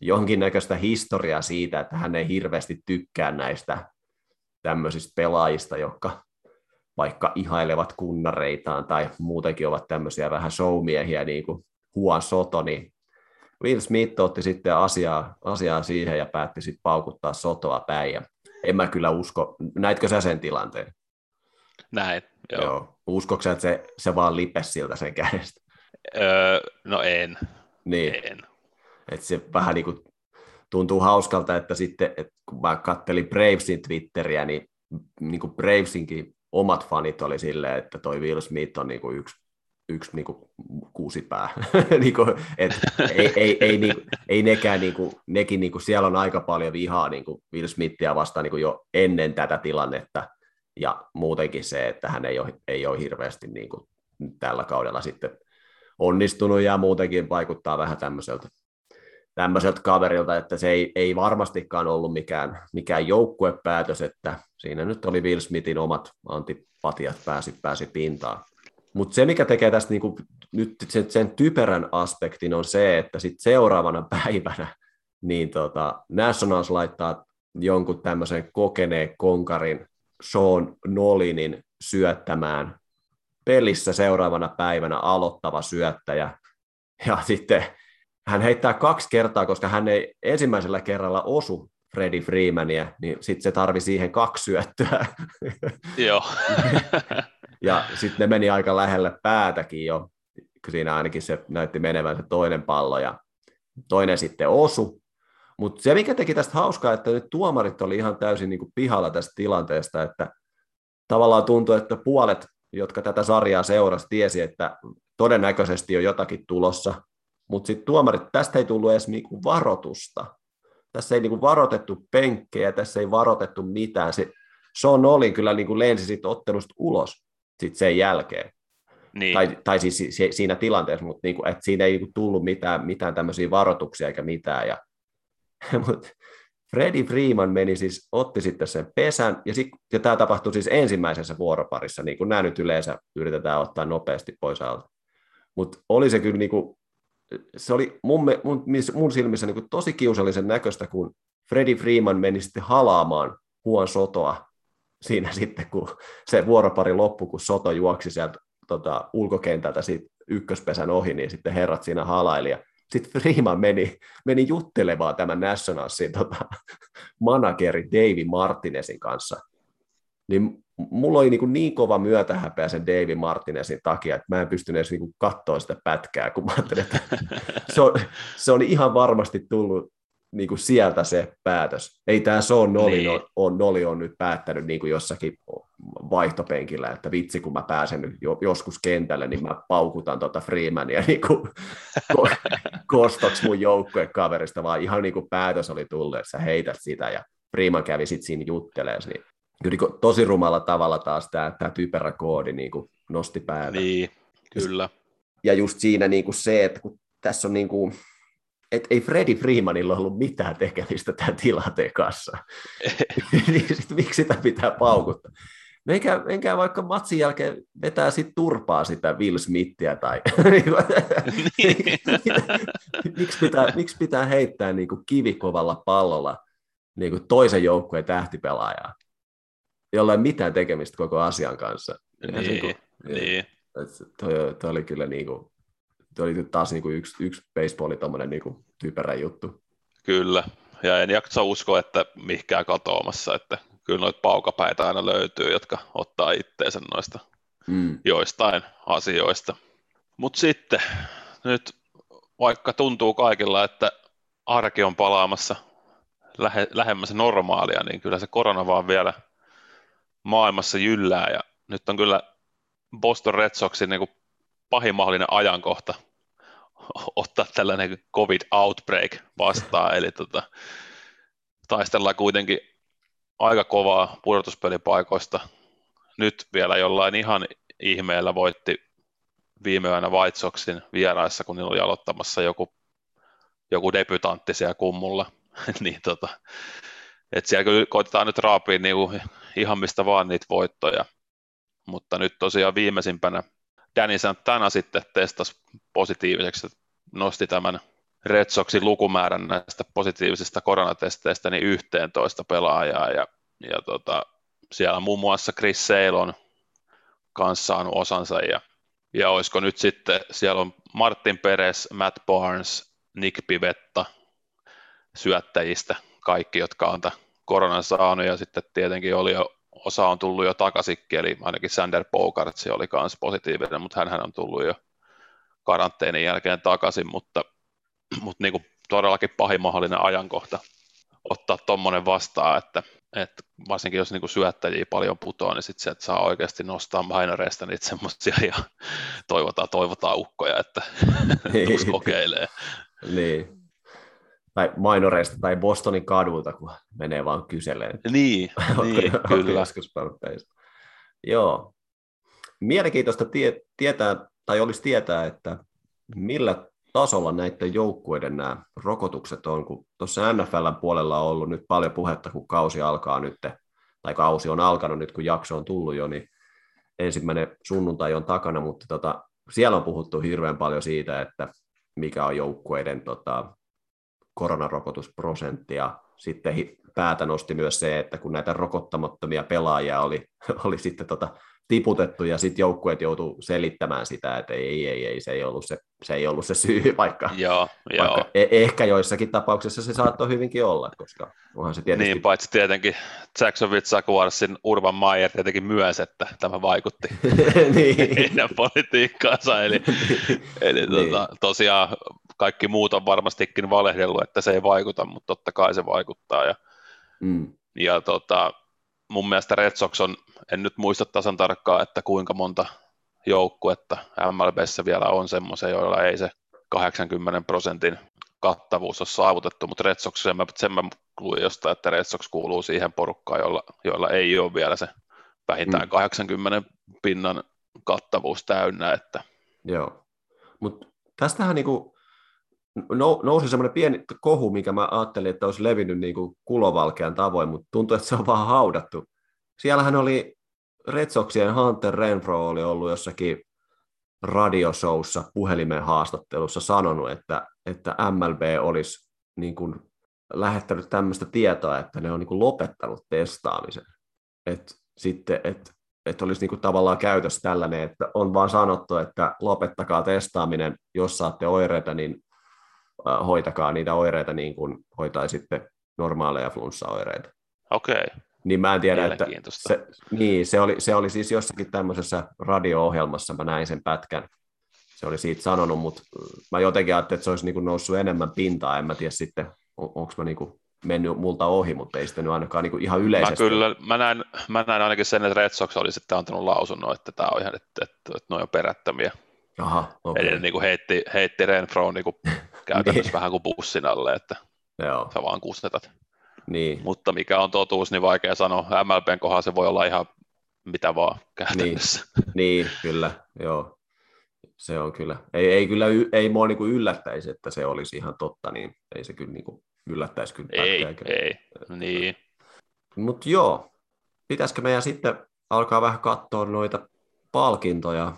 jonkinnäköistä historiaa siitä, että hän ei hirveästi tykkää näistä tämmöisistä pelaajista, jotka vaikka ihailevat kunnareitaan tai muutenkin ovat tämmöisiä vähän showmiehiä niin kuin Juan Soto, niin Will Smith otti sitten asiaa, asiaa siihen ja päätti sitten paukuttaa Sotoa päin. Ja en mä kyllä usko, näitkö sä sen tilanteen? Näin, joo. joo. Uskotko sä, että se, se vaan lipes siltä sen kädestä? Öö, no en. Niin. En. Et se vähän niin kuin tuntuu hauskalta, että sitten, että kun mä kattelin Bravesin Twitteriä, niin, niin kuin Bravesinkin omat fanit oli silleen, että toi Will Smith on niin kuin yksi, yksi niin kuin kuusipää. niin kuin, et, ei, ei, ei, niin, ei nekään, niin kuin, nekin niin kuin, siellä on aika paljon vihaa niin kuin Will Smithia vastaan niin kuin jo ennen tätä tilannetta, ja muutenkin se, että hän ei ole, ei ole hirveästi niin kuin, tällä kaudella sitten onnistunut, ja muutenkin vaikuttaa vähän tämmöiseltä tämmöiseltä kaverilta, että se ei, ei varmastikaan ollut mikään, mikään joukkuepäätös, että siinä nyt oli Will Smithin omat antipatiat pääsi, pääsi pintaan. Mutta se, mikä tekee tästä niinku, nyt sen, sen typerän aspektin, on se, että sit seuraavana päivänä niin tota, Nationals laittaa jonkun tämmöisen kokeneen konkarin Sean Nolinin syöttämään pelissä seuraavana päivänä aloittava syöttäjä. Ja sitten hän heittää kaksi kertaa, koska hän ei ensimmäisellä kerralla osu Freddy Freemania, niin sitten se tarvi siihen kaksi syöttöä. Joo. ja sitten ne meni aika lähelle päätäkin jo, kun siinä ainakin se näytti menevän se toinen pallo, ja toinen sitten osu. Mutta se, mikä teki tästä hauskaa, että nyt tuomarit oli ihan täysin niin kuin pihalla tästä tilanteesta, että tavallaan tuntui, että puolet, jotka tätä sarjaa seurasi, tiesi, että todennäköisesti on jotakin tulossa, mutta sitten tuomarit, tästä ei tullut edes niinku varoitusta. Tässä ei niinku varoitettu penkkejä, tässä ei varoitettu mitään. Se, Sean oli kyllä niinku lensi sit ottelusta ulos sit sen jälkeen. Niin. Tai, tai siis siinä tilanteessa, mutta niinku, et siinä ei niinku tullut mitään, mitään tämmöisiä varoituksia eikä mitään. Ja, mut Freddie Freeman meni siis, otti sitten sen pesän, ja, sit, ja tämä tapahtui siis ensimmäisessä vuoroparissa, niin kuin nämä nyt yleensä yritetään ottaa nopeasti pois alta. Mutta oli se kyllä niin kuin se oli mun, mun, mun silmissä niin tosi kiusallisen näköistä, kun Freddie Freeman meni sitten halaamaan Huon Sotoa siinä sitten, kun se vuoropari loppui, kun Soto juoksi sieltä tota, ulkokentältä siitä ykköspesän ohi, niin sitten herrat siinä halaili. Sitten Freeman meni, meni juttelemaan tämän Nationalsin tota, manageri Davey Martinezin kanssa. Niin mulla oli niin, niin kova myötähäpeä sen Davey Martinezin takia, että mä en pystynyt edes niin katsoa sitä pätkää, kun mä ajattelin, että se on, se on ihan varmasti tullut niin kuin sieltä se päätös. Ei tämä Sean Noli, niin. on, on, Noli on nyt päättänyt niin kuin jossakin vaihtopenkillä, että vitsi kun mä pääsen nyt joskus kentälle, niin mä paukutan tuota Freemania niin kuin ko- kostoksi mun joukkuekaverista, vaan ihan niin kuin päätös oli tullut, että sä heität sitä ja Freeman kävi sitten siinä juttelemaan, niin kyllä niin tosi rumalla tavalla taas tämä, tämä typerä koodi niin kuin nosti päätä. Niin, kyllä. Ja just siinä niin kuin se, että kun tässä on niin kuin, et ei Freddy Freemanilla ollut mitään tekemistä tämän tilanteen kanssa. niin sitten miksi sitä pitää paukuttaa? No enkä, enkä vaikka matsin jälkeen vetää sit turpaa sitä Will Smithia tai niin. miksi, pitää, miksi pitää heittää niin kuin kivikovalla pallolla niin kuin toisen joukkueen tähtipelaajaa, jolla ei mitään tekemistä koko asian kanssa. Niin, niin, kuin, niin. Toi, toi, oli kyllä niin kuin, toi oli taas niin kuin yksi, yksi baseballi tommonen niin kuin typerä juttu. Kyllä, ja en jaksa uskoa, että mihinkään katoamassa, että kyllä noita paukapäitä aina löytyy, jotka ottaa itteensä noista mm. joistain asioista. Mutta sitten nyt vaikka tuntuu kaikilla, että arki on palaamassa lähe, lähemmäs normaalia, niin kyllä se korona vaan vielä maailmassa jyllää ja nyt on kyllä Boston Red Soxin niin pahin mahdollinen ajankohta ottaa tällainen COVID outbreak vastaan, eli tota, taistellaan kuitenkin aika kovaa pudotuspelipaikoista. Nyt vielä jollain ihan ihmeellä voitti viime yönä White Soxin vieraissa, kun niillä oli aloittamassa joku, joku debutantti siellä kummulla. niin tota, et siellä kyllä koitetaan nyt raapia niinku ihan mistä vaan niitä voittoja. Mutta nyt tosiaan viimeisimpänä Danny Santana sitten testasi positiiviseksi, nosti tämän Red Soxin lukumäärän näistä positiivisista koronatesteistä niin 11 pelaajaa ja, ja tota, siellä muun muassa Chris Sale on kanssa saanut osansa ja, ja olisiko nyt sitten, siellä on Martin Perez, Matt Barnes, Nick Pivetta syöttäjistä, kaikki, jotka on tämän koronan saanut ja sitten tietenkin oli jo, osa on tullut jo takaisinkin, eli ainakin Sander Bogarts oli myös positiivinen, mutta hän on tullut jo karanteenin jälkeen takaisin, mutta mutta niin kuin todellakin pahin mahdollinen ajankohta ottaa tuommoinen vastaan, että, että varsinkin jos niin kuin syöttäjiä paljon putoaa, niin sitten sieltä saa oikeasti nostaa mainoreista niitä semmoisia ja toivotaan, toivotaan ukkoja, että kokeilee. niin. Tai mainoreista tai Bostonin kadulta, kun menee vaan kyseleen. Niin, niin kyllä. Joo. Mielenkiintoista tie, tietää, tai olisi tietää, että millä tasolla näiden joukkueiden nämä rokotukset on, kun tuossa NFLn puolella on ollut nyt paljon puhetta, kun kausi alkaa nyt, tai kausi on alkanut nyt, kun jakso on tullut jo, niin ensimmäinen sunnuntai on takana, mutta tota, siellä on puhuttu hirveän paljon siitä, että mikä on joukkueiden tota, koronarokotusprosentti, ja sitten päätä nosti myös se, että kun näitä rokottamattomia pelaajia oli, oli sitten tota, tiputettu ja sitten joukkueet joutuu selittämään sitä, että ei, ei, ei, se ei ollut se, se, ei ollut se syy, vaikka, joo, vaikka joo. E- ehkä joissakin tapauksissa se saattoi hyvinkin olla, koska onhan se tietysti... Niin, paitsi tietenkin Jacksonville Jaguarsin Urban Meyer tietenkin myös, että tämä vaikutti niin. heidän politiikkaansa, eli, eli niin. tota, tosiaan kaikki muut on varmastikin valehdellut, että se ei vaikuta, mutta totta kai se vaikuttaa, ja, mm. ja tota, mun mielestä Red Sox on en nyt muista tasan tarkkaan, että kuinka monta joukkuetta MLBssä vielä on semmoisia, joilla ei se 80 prosentin kattavuus ole saavutettu, mutta Red Sox, sen mä, sen mä luin jostain, että Red Sox kuuluu siihen porukkaan, jolla, joilla ei ole vielä se vähintään mm. 80 pinnan kattavuus täynnä. Että... Joo, mutta tästähän niinku nousi semmoinen pieni kohu, mikä mä ajattelin, että olisi levinnyt niinku kulovalkean tavoin, mutta tuntuu, että se on vaan haudattu. Siellähän oli Red Soxien Hunter Renfro oli ollut jossakin radioshowssa puhelimen haastattelussa sanonut, että, että MLB olisi niin kuin lähettänyt tämmöistä tietoa, että ne on niin kuin lopettanut testaamisen. Et sitten, että et olisi niin kuin tavallaan käytössä tällainen, että on vaan sanottu, että lopettakaa testaaminen, jos saatte oireita, niin hoitakaa niitä oireita niin kuin hoitaisitte normaaleja flunssaoireita. Okei. Okay. Niin mä en tiedä, että se, niin, se, oli, se oli siis jossakin tämmöisessä radio-ohjelmassa, mä näin sen pätkän, se oli siitä sanonut, mutta mä jotenkin ajattelin, että se olisi niin noussut enemmän pintaa, en mä tiedä sitten, on, onko mä niin mennyt multa ohi, mutta ei sitten ainakaan niin ihan yleisesti. Mä, kyllä, mä, näin, mä näin ainakin sen, että Red Sox oli sitten antanut lausunnon, että tämä on ihan, että, että, että noin on perättömiä. Aha, okay. Eli niin kuin heitti, heitti Renfro niin kuin käytännössä niin. vähän kuin bussin alle, että Joo. sä vaan kustetat. Niin. Mutta mikä on totuus, niin vaikea sanoa. MLBn kohdalla se voi olla ihan mitä vaan käytännössä. Niin, niin kyllä, joo. Se on kyllä. Ei, ei kyllä ei mua niin kuin yllättäisi, että se olisi ihan totta, niin ei se kyllä niin kuin yllättäisi kyllä. Ei, ei, niin. Mutta joo, pitäisikö meidän sitten alkaa vähän katsoa noita palkintoja,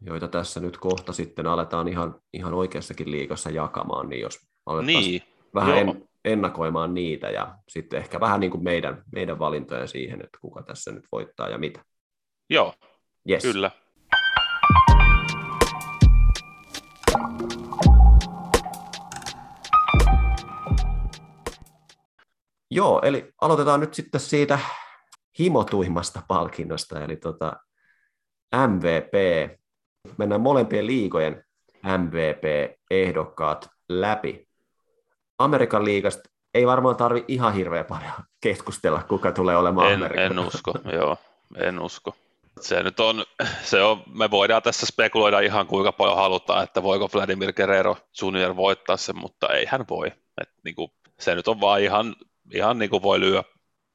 joita tässä nyt kohta sitten aletaan ihan, ihan oikeassakin liikassa jakamaan, niin jos niin, vähän en, ennakoimaan niitä ja sitten ehkä vähän niin kuin meidän, meidän valintoja siihen, että kuka tässä nyt voittaa ja mitä. Joo, yes. kyllä. Joo, eli aloitetaan nyt sitten siitä himotuimmasta palkinnosta, eli tota MVP. Mennään molempien liigojen MVP-ehdokkaat läpi. Amerikan liigasta ei varmaan tarvi ihan hirveän paljon keskustella, kuka tulee olemaan en, Amerikan. En usko, joo, en usko. Se nyt on, se on, me voidaan tässä spekuloida ihan kuinka paljon halutaan, että voiko Vladimir Guerrero Junior voittaa sen, mutta ei hän voi. Et, niin kuin, se nyt on vaan ihan ihan niin kuin voi lyö,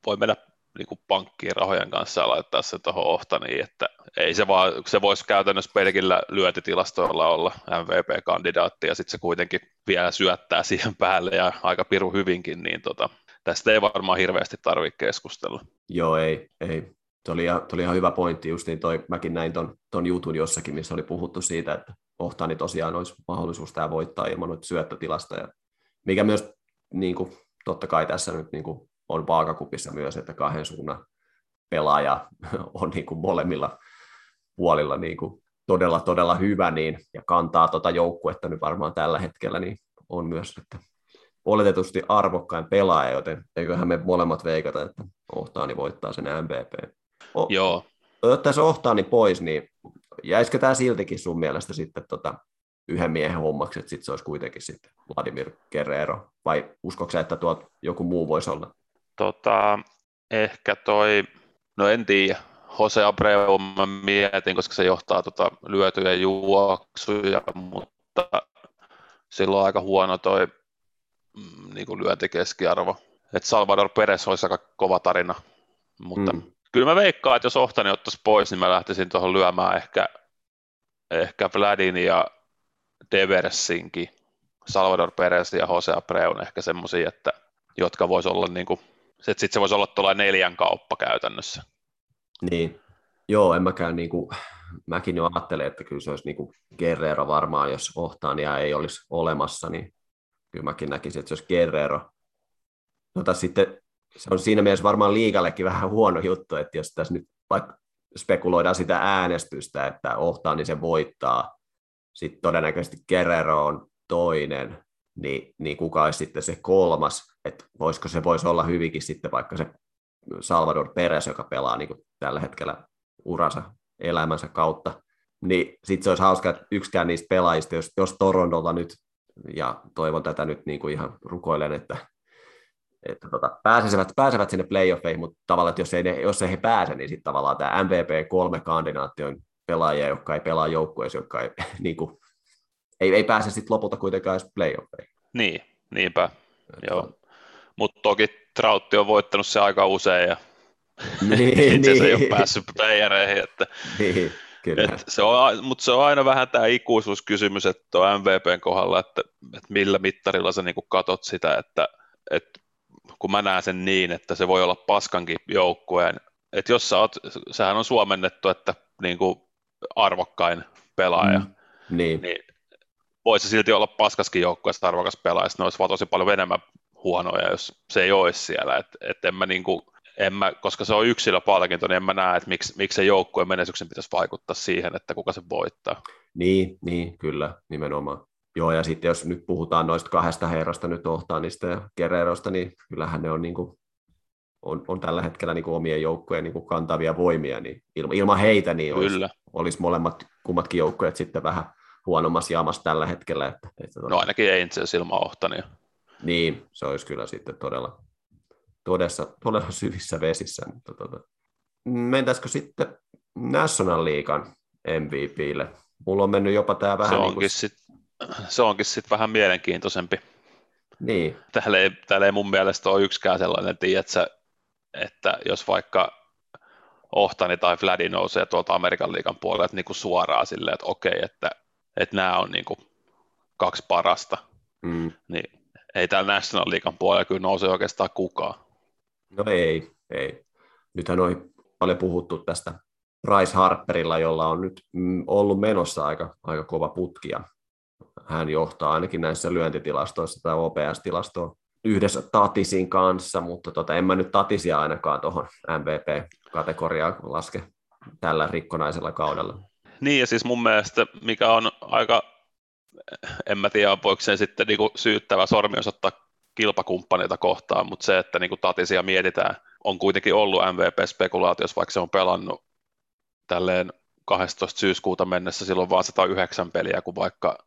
voi mennä niin kuin pankkiin rahojen kanssa ja laittaa se tuohon ohtaniin, että ei se vaan, se voisi käytännössä pelkillä lyötitilastoilla olla MVP-kandidaatti ja sitten se kuitenkin vielä syöttää siihen päälle ja aika piru hyvinkin, niin tota, tästä ei varmaan hirveästi tarvitse keskustella. Joo, ei, ei. Tuo oli, ihan, oli ihan hyvä pointti, just niin toi, mäkin näin ton, ton jutun jossakin, missä oli puhuttu siitä, että Ohtani tosiaan olisi mahdollisuus tämä voittaa ilman noita syöttötilasta, ja mikä myös niin kuin, totta kai tässä nyt niin kuin on vaakakupissa myös, että kahden suunnan pelaaja on niin kuin molemmilla puolilla niin kuin todella, todella hyvä niin, ja kantaa tuota joukkuetta nyt varmaan tällä hetkellä, niin on myös että oletetusti arvokkain pelaaja, joten eiköhän me molemmat veikata, että Ohtaani voittaa sen MVP. O- Joo. Ottaisi Ohtaani pois, niin jäisikö tämä siltikin sun mielestä sitten tota, yhden miehen hommaksi, että sitten se olisi kuitenkin sitten Vladimir Guerrero, vai uskokse, että tuot joku muu voisi olla? Tota, ehkä toi, no en tiedä, Jose Abreu mä mietin, koska se johtaa tota lyötyjä juoksuja, mutta silloin on aika huono toi mm, niin kuin lyöntikeskiarvo. Et Salvador Perez olisi aika kova tarina, mutta mm. kyllä mä veikkaan, että jos Ohtani ottaisi pois, niin mä lähtisin tuohon lyömään ehkä, ehkä Vladin ja Deversinkin, Salvador Perez ja Jose Abreu on ehkä semmoisia, että, jotka voisi olla niin kuin, sitten se voisi olla tuolla neljän kauppa käytännössä. Niin, joo, en mäkään niin kuin, mäkin jo ajattelen, että kyllä se olisi niin kuin Guerrero varmaan, jos Ohtania ei olisi olemassa, niin kyllä mäkin näkisin, että se olisi Guerrero. Tota, sitten se on siinä mielessä varmaan liigallekin vähän huono juttu, että jos tässä nyt vaikka spekuloidaan sitä äänestystä, että Ohtani se voittaa, sitten todennäköisesti Guerrero on toinen, niin, niin kuka olisi sitten se kolmas, että voisiko se voisi olla hyvinkin sitten vaikka se Salvador Perez, joka pelaa niin kuin tällä hetkellä uransa elämänsä kautta, niin sitten se olisi hauska, että yksikään niistä pelaajista, jos, jos Torontolta nyt, ja toivon tätä nyt niin kuin ihan rukoilen, että, että tota, pääsevät, pääsevät sinne playoffeihin, mutta tavallaan, että jos ei, ne, jos ei he pääse, niin sitten tavallaan tämä MVP-3-kandidaatti on pelaajia, jotka ei pelaa joukkueessa, jotka ei, niin kuin, ei, ei pääse sitten lopulta kuitenkaan edes playoffeihin. Niin, niinpä. Että Joo. Mutta toki Trautti on voittanut se aika usein ja niin, itse niin. ei ole päässyt playereihin. Että, niin, kyllä. Et se on, mutta se on aina vähän tämä ikuisuuskysymys, että tuo MVPn kohdalla, että, että millä mittarilla sä niinku katot sitä, että, että kun mä näen sen niin, että se voi olla paskankin joukkueen, että jos sä oot, sehän on suomennettu, että niin kuin arvokkain pelaaja, mm, niin. niin voisi silti olla paskaskin joukkueessa arvokas pelaaja, ne olisi vaan tosi paljon enemmän huonoja, jos se ei olisi siellä, et, et en mä niin kuin, en mä, koska se on yksilöpalkinto, niin en mä näe, että miksi, miksi se joukkueen menestyksen pitäisi vaikuttaa siihen, että kuka se voittaa. Niin, niin kyllä, nimenomaan. Joo, ja sitten jos nyt puhutaan noista kahdesta herrasta nyt Ohtaanista ja Kererosta, niin kyllähän ne on, niin kuin, on, on tällä hetkellä niin kuin omien joukkojen niin kuin kantavia voimia, niin ilman, ilman heitä niin olisi, olisi molemmat kummatkin joukkueet sitten vähän huonommassa jamassa tällä hetkellä. Että, että no ainakin Angels ilman Ohtania. Niin, se olisi kyllä sitten todella, todessa, todella syvissä vesissä. Mutta tota. Mentäisikö sitten National Leaguean MVPlle? Mulla on mennyt jopa tämä vähän... Se onkin niin sit, onkin sitten vähän mielenkiintoisempi. Niin. Täällä ei, täällä ei mun mielestä ole yksikään sellainen, tiedätkö, että jos vaikka Ohtani tai Vladi nousee tuolta Amerikan liikan puolelta niin kuin suoraan silleen, että okei, että, että nämä on niin kuin kaksi parasta, mm. niin ei täällä National liikan puolella kyllä nouse oikeastaan kukaan. No ei, ei. Nythän on paljon puhuttu tästä Bryce Harperilla, jolla on nyt mm, ollut menossa aika, aika kova putki, ja hän johtaa ainakin näissä lyöntitilastoissa tai OPS-tilastoa yhdessä Tatisin kanssa, mutta tota, en mä nyt Tatisia ainakaan tuohon MVP-kategoriaan laske tällä rikkonaisella kaudella. Niin, ja siis mun mielestä, mikä on aika, en mä tiedä, voiko sen sitten niinku syyttävä sormi osoittaa kilpakumppaneita kohtaan, mutta se, että niinku Tatisia mietitään, on kuitenkin ollut MVP-spekulaatiossa, vaikka se on pelannut tälleen 12. syyskuuta mennessä silloin vaan 109 peliä, kun vaikka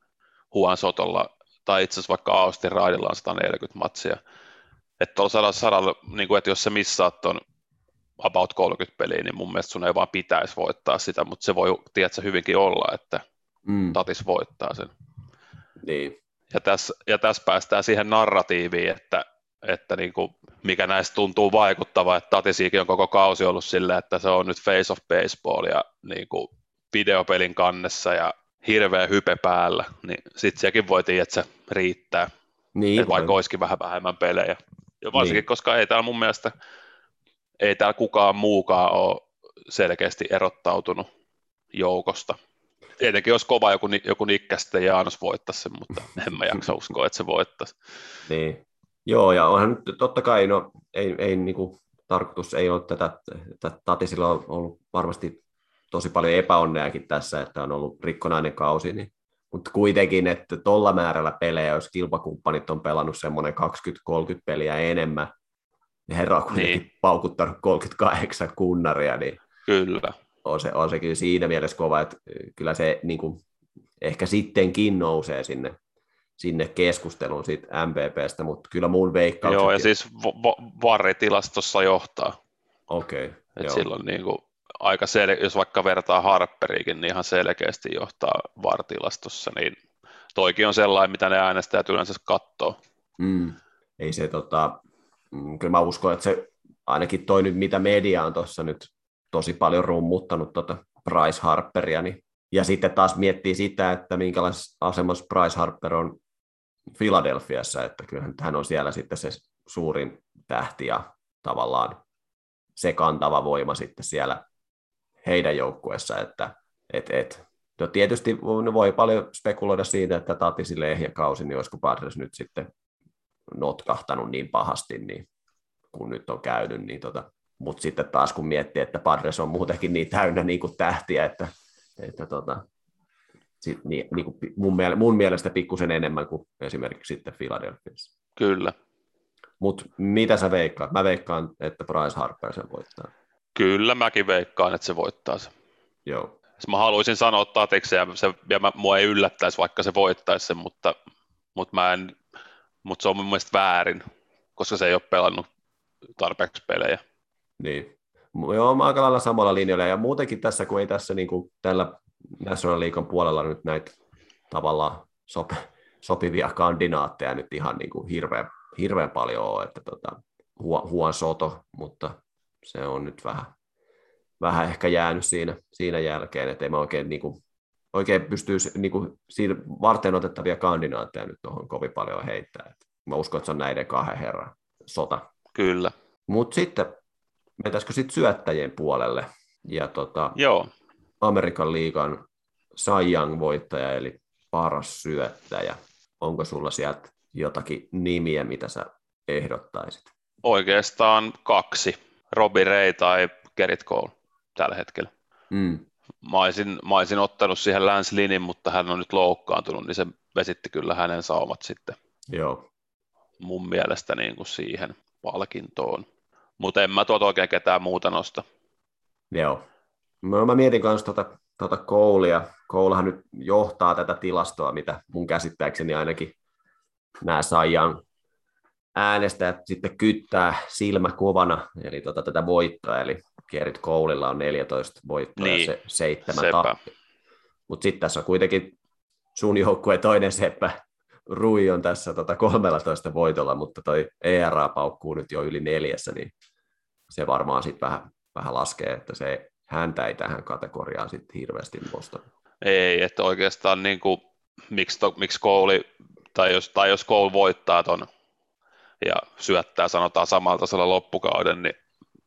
Huan Sotolla tai itse asiassa vaikka Austin Raidilla on 140 matsia. Että tuolla sadalla, niin kuin, että jos sä missaat tuon about 30 peliä, niin mun mielestä sun ei vaan pitäisi voittaa sitä, mutta se voi, tiedätkö, hyvinkin olla, että mm. Tatis voittaa sen. Niin. Ja tässä, ja tässä päästään siihen narratiiviin, että, että niin kuin, mikä näistä tuntuu vaikuttava, että Tatisiikin on koko kausi ollut silleen, että se on nyt face of baseball ja niin kuin videopelin kannessa ja hirveä hype päällä, niin sitten sekin voi tiedä, että se riittää, niin, että vaikka olisikin vähän vähemmän pelejä. Ja varsinkin, niin. koska ei täällä mun mielestä, ei täällä kukaan muukaan ole selkeästi erottautunut joukosta. Tietenkin olisi kova joku, joku Nikkästä ja Jaanos voittaisi sen, mutta en mä jaksa uskoa, että se voittaisi. Niin. Joo, ja onhan nyt totta kai, no ei, ei niin kuin, tarkoitus ei ole tätä, tätä Tatisilla on ollut varmasti tosi paljon epäonneakin tässä, että on ollut rikkonainen kausi, niin, mutta kuitenkin, että tuolla määrällä pelejä, jos kilpakumppanit on pelannut semmoinen 20-30 peliä enemmän, niin herra on kuitenkin niin. paukuttanut 38 kunnaria, niin kyllä. On se, on se kyllä siinä mielessä kova, että kyllä se niin kuin, ehkä sittenkin nousee sinne, sinne keskusteluun siitä MVPstä, mutta kyllä mun veikkaukset... Joo, ja siis varritilastossa johtaa. Okei, okay, silloin niin kuin, aika sel- jos vaikka vertaa Harperiikin, niin ihan selkeästi johtaa vartilastossa, niin toikin on sellainen, mitä ne äänestäjät yleensä katsoo. Mm. Ei se, tota, mm, kyllä mä uskon, että se ainakin toi nyt, mitä media on tuossa nyt tosi paljon rummuttanut tota Bryce Harperia, niin, ja sitten taas miettii sitä, että minkälaisessa asemassa Bryce Harper on Filadelfiassa, että kyllähän hän on siellä sitten se suurin tähti ja tavallaan se kantava voima sitten siellä heidän joukkueessa, että et, et. No tietysti voi paljon spekuloida siitä, että Tatisille ehjä kausi, niin olisiko Padres nyt sitten notkahtanut niin pahasti, niin kun nyt on käynyt, niin tota, mutta sitten taas kun miettii, että Padres on muutenkin niin täynnä niin kuin tähtiä, että, että tota, sit, niin, niin kuin mun, mielestä, mun mielestä pikkusen enemmän kuin esimerkiksi sitten Philadelphiassa. Kyllä. Mutta mitä sä veikkaat? Mä veikkaan, että Bryce Harper sen voittaa. Kyllä mäkin veikkaan, että se voittaa se. Joo. Mä haluaisin sanoa Tatiksen ja, se, ja mä, mua ei yllättäisi, vaikka se voittaisi sen, mutta, mutta, mä en, mutta se on mun mielestä väärin, koska se ei ole pelannut tarpeeksi pelejä. Niin. Joo, mä aika lailla samalla linjalla. Ja muutenkin tässä, kun ei tässä niin kuin tällä National Leaguean puolella nyt näitä tavallaan sop, sopivia kandidaatteja nyt ihan niin kuin hirveän, hirveän paljon ole, että tota, Huon Soto, mutta se on nyt vähän, vähän ehkä jäänyt siinä, siinä jälkeen, että ei mä oikein, niin kuin, oikein pystyisi niin kuin, siinä varten otettavia kandidaatteja nyt tuohon kovin paljon heittää. Et mä uskon, että se on näiden kahden herran sota. Kyllä. Mutta sitten, mentäisikö sitten syöttäjien puolelle? Ja tota, Joo. Amerikan liigan Cy Young-voittaja, eli paras syöttäjä. Onko sulla sieltä jotakin nimiä, mitä sä ehdottaisit? Oikeastaan kaksi. Robbie Ray tai Gerrit Cole tällä hetkellä. Mm. Mä olisin, mä olisin ottanut siihen Lance Linin, mutta hän on nyt loukkaantunut, niin se vesitti kyllä hänen saumat sitten Joo. mun mielestä niin kuin siihen palkintoon. Mutta en mä tuota oikein ketään muuta nosta. Joo. No, mä mietin myös tuota, tuota koulia. Koulahan nyt johtaa tätä tilastoa, mitä mun käsittääkseni ainakin nämä Saijan äänestäjät sitten kyttää silmä kovana, eli tuota, tätä voittoa, eli Kerit Koulilla on 14 voittoa niin, ja se, seitsemän tappia. Mutta sitten tässä on kuitenkin sun joukkue toinen seppä, Rui on tässä tota 13 voitolla, mutta toi ERA paukkuu nyt jo yli neljässä, niin se varmaan sitten vähän, vähän laskee, että se häntä ei tähän kategoriaan sitten hirveästi nosta. Ei, että oikeastaan niin kuin, miksi, to, miksi kouli, tai jos, tai jos koulu voittaa ton ja syöttää sanotaan samalla tasolla loppukauden, niin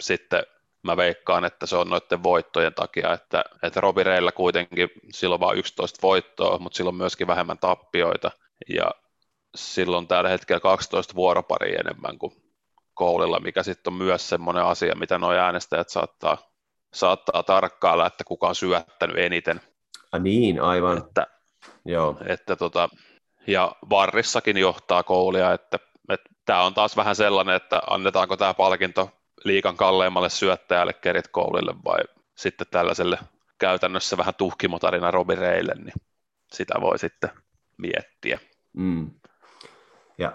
sitten mä veikkaan, että se on noiden voittojen takia, että, että Robireilla kuitenkin silloin vain 11 voittoa, mutta silloin myöskin vähemmän tappioita, ja silloin tällä hetkellä 12 vuoropari enemmän kuin koulilla, mikä sitten on myös semmoinen asia, mitä nuo äänestäjät saattaa, saattaa tarkkailla, että kuka on syöttänyt eniten. A niin, aivan. Että, Joo. Että tota, ja Varrissakin johtaa koulia, että, että tämä on taas vähän sellainen, että annetaanko tämä palkinto liikan kalleimmalle syöttäjälle Kerit Koulille vai sitten tällaiselle käytännössä vähän tuhkimotarina Robin Reille, niin sitä voi sitten miettiä. Mm. Ja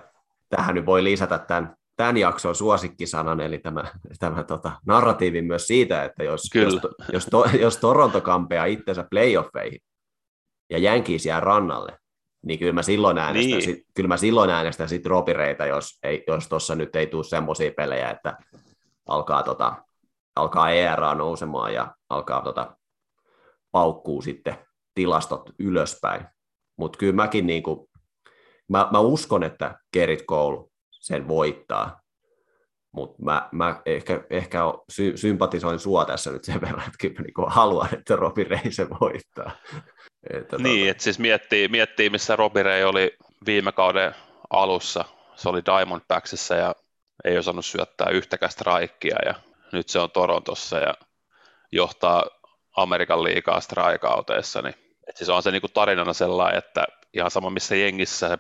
tähän nyt voi lisätä tämän, tämän jakson suosikkisanan, eli tämä, tämä tota, narratiivi myös siitä, että jos, jos, jos, to, jos Toronto kampeaa itsensä playoffeihin ja Jänkis jää rannalle, niin kyllä mä silloin äänestän, niin. sit, kyllä mä silloin äänestän sit ropireita, jos, ei, jos tuossa nyt ei tule semmoisia pelejä, että alkaa, tota, alkaa ERA nousemaan ja alkaa tota, paukkuu sitten tilastot ylöspäin. Mutta kyllä mäkin niin kuin, mä, mä uskon, että Kerit Cole sen voittaa, mutta mä, mä ehkä, ehkä sy- sympatisoin sua tässä nyt sen verran, että kyllä niin haluan, että Robi Rey se voittaa. Että niin, tota... että siis miettii, miettii, missä Robi Rey oli viime kauden alussa. Se oli Diamondbacksissa ja ei osannut syöttää yhtäkään strikea ja nyt se on Torontossa ja johtaa Amerikan liikaa strikeouteissa, niin siis on se niinku tarinana sellainen, että ihan sama missä jengissä se,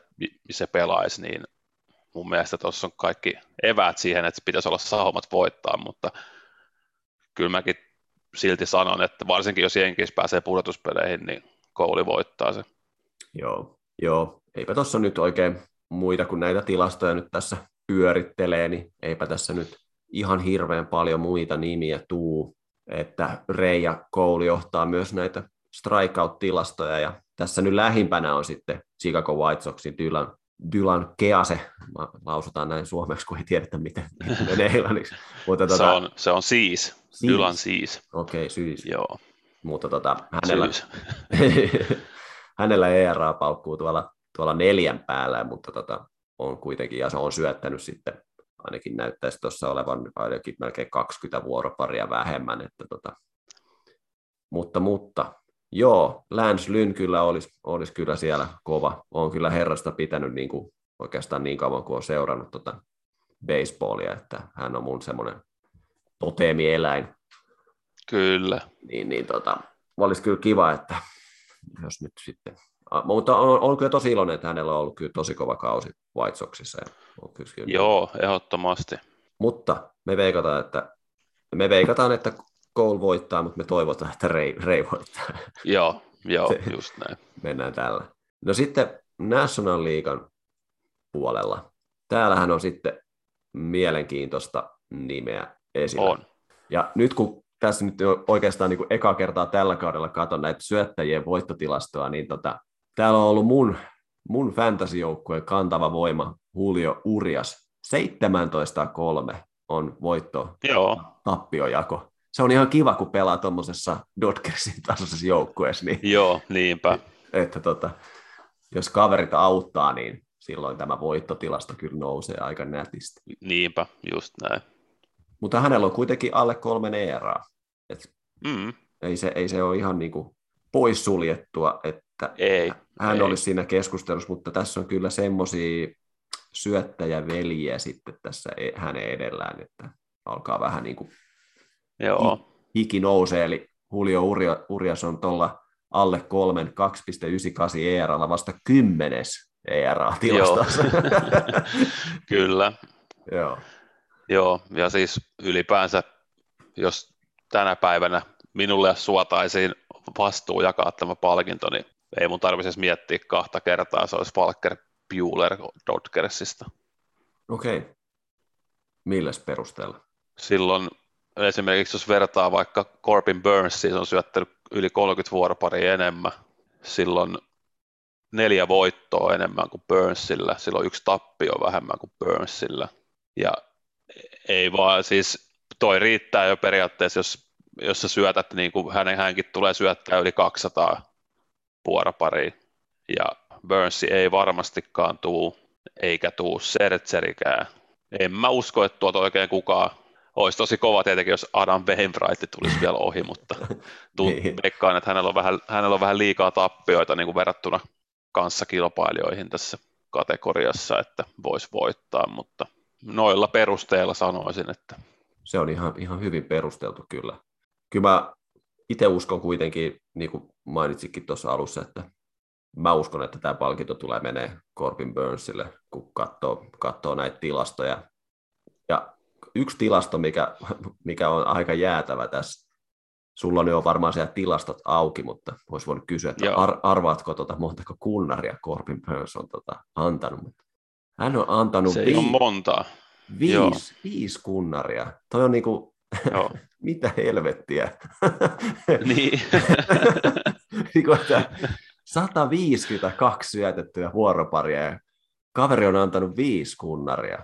se pelaisi, niin mun mielestä tuossa on kaikki eväät siihen, että pitäisi olla saumat voittaa, mutta kyllä mäkin silti sanon, että varsinkin jos jenkissä pääsee pudotuspeleihin, niin kouli voittaa se. Joo, joo. eipä tuossa nyt oikein muita kuin näitä tilastoja nyt tässä pyörittelee, niin eipä tässä nyt ihan hirveän paljon muita nimiä tuu, että Reija Kouli johtaa myös näitä strikeout-tilastoja, ja tässä nyt lähimpänä on sitten Chicago White Soxin Dylan, Dylan Kease, lausutaan näin suomeksi, kun ei tiedetä, miten menee englanniksi. Mutta tuota, se, on, se on siis, siis. Dylan siis. Okei, okay, siis. Joo. Mutta tota, hänellä, hänellä ERA paukkuu tuolla, tuolla neljän päällä, mutta tota, on kuitenkin, ja se on syöttänyt sitten, ainakin näyttäisi tuossa olevan ainakin melkein 20 vuoroparia vähemmän, että tota, mutta, mutta joo, Lance Lynn kyllä olisi, olisi kyllä siellä kova. on kyllä herrasta pitänyt niin kuin, oikeastaan niin kauan kuin on seurannut tota baseballia, että hän on mun semmoinen toteemieläin. Kyllä. Niin, niin tota, olisi kyllä kiva, että jos nyt sitten mutta on, on kyllä tosi iloinen, että hänellä on ollut kyllä tosi kova kausi White Soxissa. Ja on kyllä, kyllä Joo, ehdottomasti. Mutta me veikataan, että, me veikataan, että Cole voittaa, mutta me toivotaan, että Ray, Ray voittaa. Joo, joo just näin. Mennään tällä. No sitten National Leaguean puolella. Täällähän on sitten mielenkiintoista nimeä esillä. On. Ja nyt kun tässä nyt oikeastaan niin kuin eka kertaa tällä kaudella katon näitä syöttäjien voittotilastoa, niin tota, täällä on ollut mun, mun fantasy-joukkueen kantava voima Julio Urias. 17-3 on voitto Joo. tappiojako. Se on ihan kiva, kun pelaa tuommoisessa Dodgersin tasoisessa joukkueessa. Niin, Joo, niinpä. Että tota, jos kaverit auttaa, niin silloin tämä voittotilasto kyllä nousee aika nätisti. Niinpä, just näin. Mutta hänellä on kuitenkin alle kolmen eraa. Et mm. ei, se, ei se ole ihan niin kuin poissuljettua, että ei, hän ei. olisi siinä keskustelussa, mutta tässä on kyllä semmoisia syöttäjäveljiä sitten tässä e- hänen edellään, että alkaa vähän niin kuin Joo. hiki nousee, eli Julio Urias on tuolla alle kolmen 2,98 ERalla vasta kymmenes ERA-tilastossa. Kyllä. Joo. Joo, ja siis ylipäänsä, jos tänä päivänä minulle suotaisiin vastuu jakaa tämä palkinto, niin ei mun tarvitsisi miettiä kahta kertaa, se olisi Falker Bueller Dodgersista. Okei. Okay. Milläs perusteella? Silloin esimerkiksi jos vertaa vaikka Corbin Burns, se on syöttänyt yli 30 vuoroparia enemmän, silloin neljä voittoa enemmän kuin Burnsilla, silloin yksi tappio vähemmän kuin Burnsilla. Ja ei vaan, siis toi riittää jo periaatteessa, jos, jos sä syötät, niin kuin hänen, hänkin tulee syöttää yli 200 vuoroparia. Ja Burnsi ei varmastikaan tuu, eikä tuu Sertserikään. En mä usko, että tuota oikein kukaan olisi tosi kova tietenkin, jos Adam Wainwright tulisi vielä ohi, mutta niin. veikkaan, että hänellä on vähän, hänellä on vähän liikaa tappioita niin kuin verrattuna kanssakilpailijoihin tässä kategoriassa, että voisi voittaa, mutta noilla perusteilla sanoisin, että... Se on ihan, ihan hyvin perusteltu kyllä. Kyllä mä itse uskon kuitenkin, niin kuin mainitsikin tuossa alussa, että mä uskon, että tämä palkinto tulee menee Corbin Burnsille, kun katsoo, katsoo näitä tilastoja. Yksi tilasto, mikä, mikä on aika jäätävä tässä, sulla on jo varmaan siellä tilastot auki, mutta olisi voinut kysyä, että ar, arvaatko tuota, montako kunnaria Corbin Burns on tuota, antanut. Hän on antanut Se vii- montaa. Viisi, viisi kunnaria. Toi on niinku, Joo. mitä helvettiä. niin. niinku, että 152 syötettyä vuoroparia ja kaveri on antanut viisi kunnaria.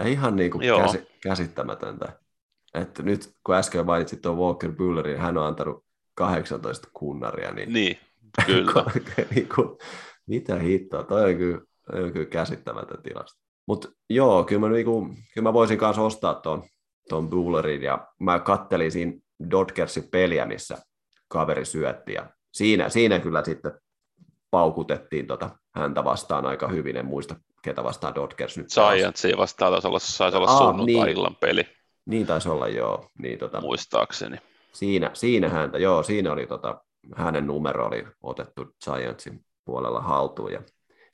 Ja ihan niin kuin käsi, käsittämätöntä. Että nyt kun äsken mainitsit tuon Walker Bullerin, hän on antanut 18 kunnaria. Niin, niin kyllä. niin kuin, mitä hittoa, toi on kyllä, toi on kyllä käsittämätön tilasta. Mutta joo, kyllä mä, niinku, kyllä mä voisin kanssa ostaa tuon ton Bullerin, ja mä kattelin siinä Dodgersin peliä, missä kaveri syötti, ja siinä, siinä kyllä sitten paukutettiin tota häntä vastaan aika hyvin, en muista ketä vastaan Dodgers nyt Giantsia vastaan taisi olla, saisi olla sunnuntai-illan niin, peli. Niin taisi olla, joo. Niin, tota, Muistaakseni. Siinä, siinä häntä, joo, siinä oli tota, hänen numero oli otettu Giantsin puolella haltuun, ja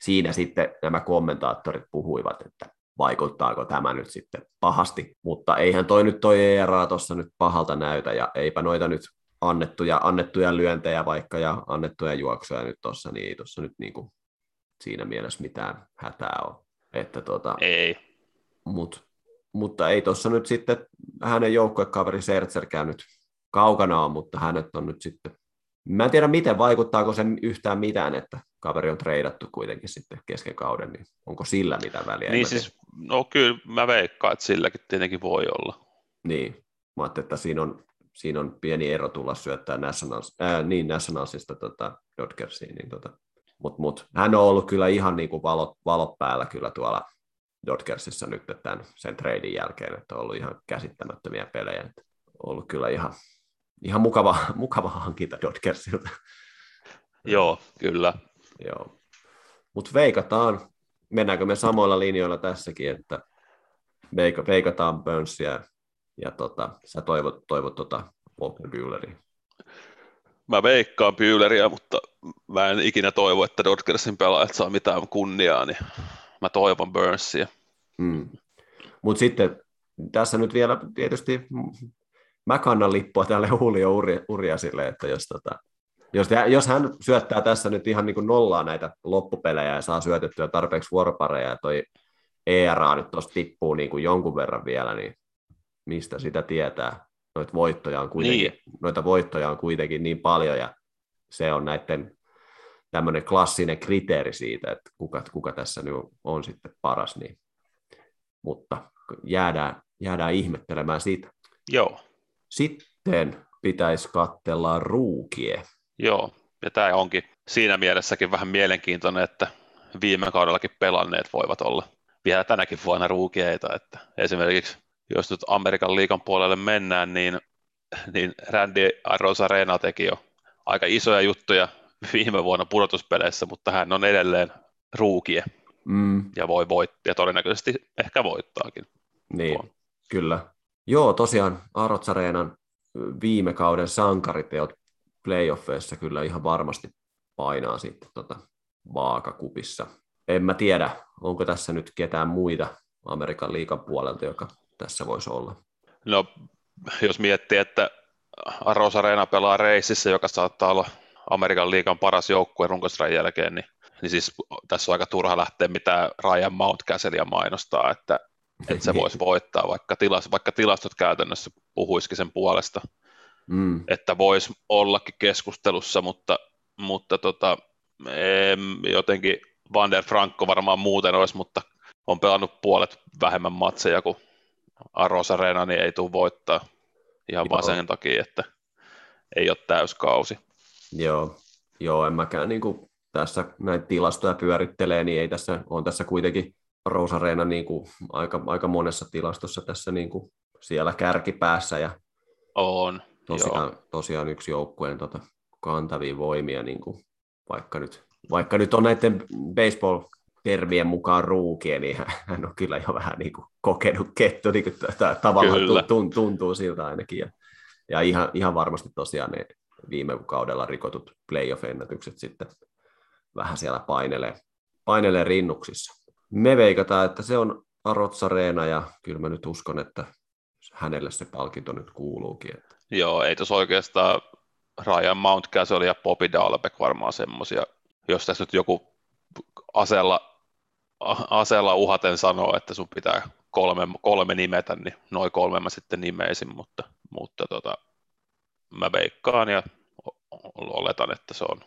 siinä sitten nämä kommentaattorit puhuivat, että vaikuttaako tämä nyt sitten pahasti, mutta eihän toi nyt toi ERA tuossa nyt pahalta näytä, ja eipä noita nyt annettuja, annettuja lyöntejä vaikka ja annettuja juoksuja nyt tuossa, niin ei tuossa nyt niin kuin siinä mielessä mitään hätää ole. Että tota, ei. Mut, mutta ei tuossa nyt sitten hänen joukkuekaveri Sertser käynyt kaukana on, mutta hänet on nyt sitten, mä en tiedä miten, vaikuttaako sen yhtään mitään, että kaveri on treidattu kuitenkin sitten kesken kauden, niin onko sillä mitään väliä? Niin siis, no kyllä mä veikkaan, että silläkin tietenkin voi olla. Niin, mä ajattelin, että siinä on siinä on pieni ero tulla syöttää Nationals, ää, niin Nationalsista tota, Dodgersiin. Niin tota. Mutta mut, hän on ollut kyllä ihan niin kuin valot, valot päällä kyllä tuolla Dodgersissa nyt tämän, sen treidin jälkeen, että on ollut ihan käsittämättömiä pelejä. Että on ollut kyllä ihan, ihan mukava, mukava hankinta Dodgersilta. Joo, kyllä. Joo. Mutta veikataan, mennäänkö me samoilla linjoilla tässäkin, että veikataan Burnsia ja tota, sä toivot, toivot tota Walker Buehleria. Mä veikkaan Buehleria, mutta mä en ikinä toivo, että Dodgersin pelaajat saa mitään kunniaa, niin mä toivon Burnsia. Mm. Mutta sitten tässä nyt vielä tietysti mä kannan lippua tälle Julio Uriasille, että jos, tota, jos, jos hän syöttää tässä nyt ihan niin kuin nollaa näitä loppupelejä ja saa syötettyä tarpeeksi vuoropareja ja toi ERA nyt tuossa tippuu niin kuin jonkun verran vielä, niin mistä sitä tietää. Noita voittoja on kuitenkin, niin. noita voittoja on kuitenkin niin paljon ja se on näiden tämmöinen klassinen kriteeri siitä, että kuka, kuka tässä nyt on sitten paras. Niin. Mutta jäädään, jäädään ihmettelemään siitä. Joo. Sitten pitäisi katsella ruukie. Joo, ja tämä onkin siinä mielessäkin vähän mielenkiintoinen, että viime kaudellakin pelanneet voivat olla vielä tänäkin vuonna ruukieita, että esimerkiksi jos nyt Amerikan liikan puolelle mennään, niin, niin Randy Rosarena teki jo aika isoja juttuja viime vuonna pudotuspeleissä, mutta hän on edelleen ruukie mm. ja voi voittaa, ja todennäköisesti ehkä voittaakin. Niin, tuon. kyllä. Joo, tosiaan Arotsareenan viime kauden sankariteot playoffeissa kyllä ihan varmasti painaa sitten tota vaakakupissa. En mä tiedä, onko tässä nyt ketään muita Amerikan liikan puolelta, joka tässä voisi olla. No, jos miettii, että Aros Arena pelaa reisissä, joka saattaa olla Amerikan liikan paras joukkue runkosrajan jälkeen, niin, niin siis tässä on aika turha lähteä mitään Ryan Mount käseliä mainostaa, että, että se voisi voittaa, vaikka, tilas, vaikka tilastot käytännössä puhuisikin sen puolesta, mm. että voisi ollakin keskustelussa, mutta, mutta tota, jotenkin Van der Franco varmaan muuten olisi, mutta on pelannut puolet vähemmän matseja kuin Aros Arena, niin ei tule voittaa ihan Joo. vaan sen takia, että ei ole täyskausi. Joo, Joo en mäkään niin kuin tässä näitä tilastoja pyörittelee, niin ei tässä, on tässä kuitenkin Rosareena niin kuin aika, aika monessa tilastossa tässä niin kuin siellä kärkipäässä ja on, tosiaan, tosiaan yksi joukkueen tota, kantavia voimia, niin kuin vaikka, nyt, vaikka nyt on näiden baseball termien mukaan ruukia, niin hän on kyllä jo vähän niin kuin kokenut kettu, niin kuin tavallaan tuntuu, tuntuu siltä ainakin. Ja, ja ihan, ihan varmasti tosiaan ne viime kaudella rikotut playoff-ennätykset sitten vähän siellä painelee, painelee rinnuksissa. Me veikataan, että se on Arotsareena ja kyllä mä nyt uskon, että hänelle se palkinto nyt kuuluukin. Että. Joo, ei tuossa oikeastaan Ryan Mount Castle ja Bobby Dalbeck varmaan semmoisia, jos tässä nyt joku aseella, aseella uhaten sanoo, että sun pitää kolme, kolme nimetä, niin noin kolme mä sitten nimeisin, mutta, mutta tota, mä veikkaan ja oletan, että se on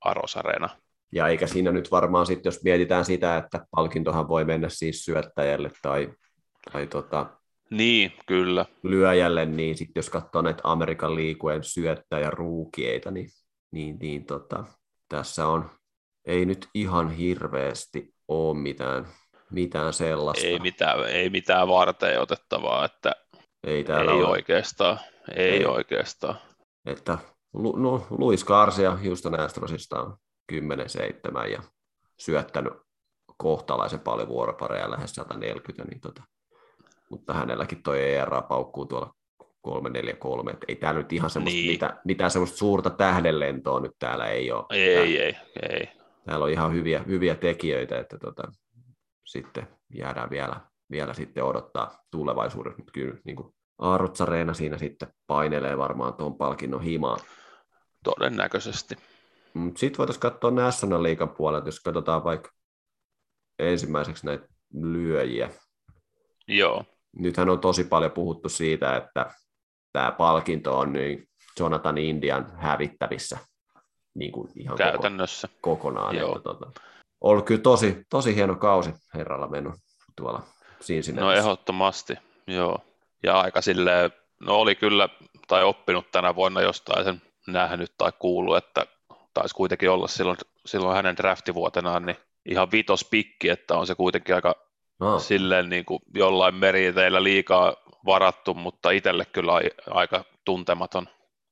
Aros Arena. Ja eikä siinä nyt varmaan sitten, jos mietitään sitä, että palkintohan voi mennä siis syöttäjälle tai, tai tota, niin, kyllä. lyöjälle, niin sitten jos katsoo näitä Amerikan liikueen syöttäjä ruukieita, niin, niin, niin tota, tässä on, ei nyt ihan hirveästi ole mitään, mitään sellaista. Ei mitään, ei mitään varten otettavaa, että ei, täällä ei ole. oikeastaan. Ei, ei oikeastaan. Että no, Luis Garcia Houston Astrosista on 10-7 ja syöttänyt kohtalaisen paljon vuoropareja, lähes 140, niin tota, mutta hänelläkin toi ERA paukkuu tuolla 343, että ei täällä nyt ihan semmoista, niin. mitä, mitään semmoista suurta tähdenlentoa nyt täällä ei ole. Ei, täällä, ei, ei. Täällä on ihan hyviä, hyviä tekijöitä, että tota, sitten jäädään vielä, vielä sitten odottaa tulevaisuudessa, mutta kyllä niin kuin Aarotsareena siinä sitten painelee varmaan tuon palkinnon himaan. Todennäköisesti. Sitten voitaisiin katsoa National League puolelta, jos katsotaan vaikka ensimmäiseksi näitä lyöjiä. Joo. Nythän on tosi paljon puhuttu siitä, että tämä palkinto on niin Jonathan Indian hävittävissä niin kuin ihan Käytännössä. Koko, kokonaan. Joo. Että, tota, ollut kyllä tosi, tosi hieno kausi herralla mennyt tuolla Cincinnati. No ehdottomasti, joo ja aika silleen, no oli kyllä, tai oppinut tänä vuonna jostain sen nähnyt tai kuullut, että taisi kuitenkin olla silloin, silloin hänen draftivuotenaan niin ihan vitos pikki, että on se kuitenkin aika no. silleen niin kuin jollain meriteillä liikaa varattu, mutta itselle kyllä aika tuntematon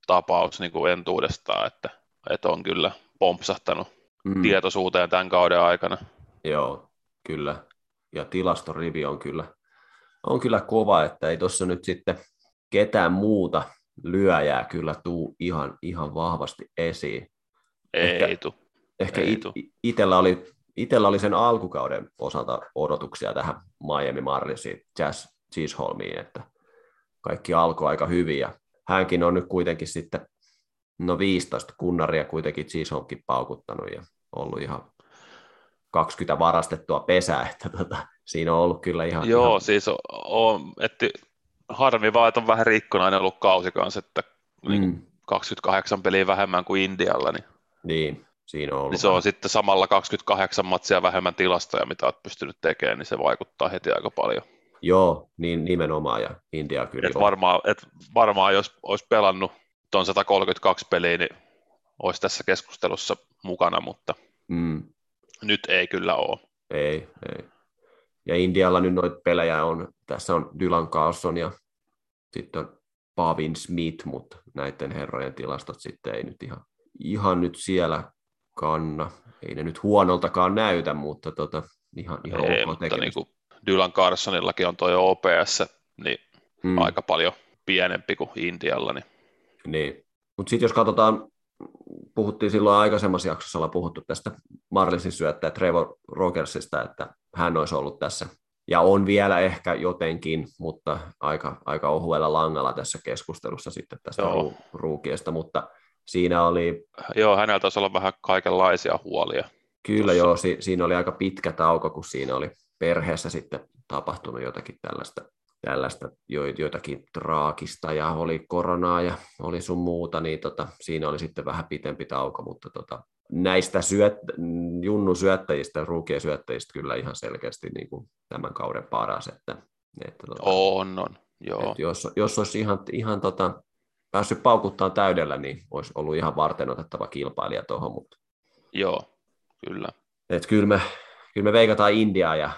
tapaus niin kuin entuudestaan, että, että on kyllä pompsahtanut mm. tietoisuuteen tämän kauden aikana. Joo, kyllä. Ja tilastorivi on kyllä on kyllä kova, että ei tuossa nyt sitten ketään muuta lyöjää kyllä tuu ihan, ihan vahvasti esiin. Ei ehkä, tu. Ehkä ei it, itellä, oli, itellä oli sen alkukauden osalta odotuksia tähän Miami Marlinsiin, Jazz Cheeseholmiin, että kaikki alkoi aika hyvin ja hänkin on nyt kuitenkin sitten no 15 kunnaria kuitenkin Cheeseholmkin paukuttanut ja ollut ihan 20 varastettua pesää, että tota, siinä on ollut kyllä ihan... Joo, ihan... siis on, on että harmi vaan, että on vähän rikkonainen ollut kausi kanssa, että niin mm. 28 peliä vähemmän kuin Indialla. Niin, niin siinä on ollut. Niin se on sitten samalla 28 matsia vähemmän tilastoja, mitä olet pystynyt tekemään, niin se vaikuttaa heti aika paljon. Joo, niin nimenomaan, ja India kyllä et varmaan, et varmaan, jos olisi pelannut tuon 132 peliä, niin olisi tässä keskustelussa mukana, mutta mm. nyt ei kyllä ole. Ei, ei. Ja Indialla nyt noita pelejä on, tässä on Dylan Carlson ja sitten on Pavin Smith, mutta näiden herrojen tilastot sitten ei nyt ihan, ihan nyt siellä kanna. Ei ne nyt huonoltakaan näytä, mutta tota, ihan, ihan ei, ok mutta niin kuin Dylan Carsonillakin on tuo OPS, niin hmm. aika paljon pienempi kuin Indialla, niin Niin, mutta sitten jos katsotaan, puhuttiin silloin aikaisemmassa jaksossa, ollaan puhuttu tästä Marlinsin syöttäjä Trevor Rogersista, että hän olisi ollut tässä ja on vielä ehkä jotenkin, mutta aika, aika ohuella langalla tässä keskustelussa sitten tästä Joo. ruukiesta, mutta siinä oli... Joo, hänellä taisi olla vähän kaikenlaisia huolia. Kyllä tuossa. joo, si- siinä oli aika pitkä tauko, kun siinä oli perheessä sitten tapahtunut jotakin tällaista, tällaista jo, joitakin traagista ja oli koronaa ja oli sun muuta, niin tota, siinä oli sitten vähän pitempi tauko, mutta tota, näistä syöt, junnu syöttäjistä, ruukien syöttäjistä kyllä ihan selkeästi niin kuin tämän kauden paras. Että, että tota, on, on. Joo. Että jos, jos olisi ihan, ihan tota, päässyt paukuttaa täydellä, niin olisi ollut ihan varten otettava kilpailija tuohon. Mutta... Joo, kyllä. Et kyllä, me, kyllä me veikataan Indiaa ja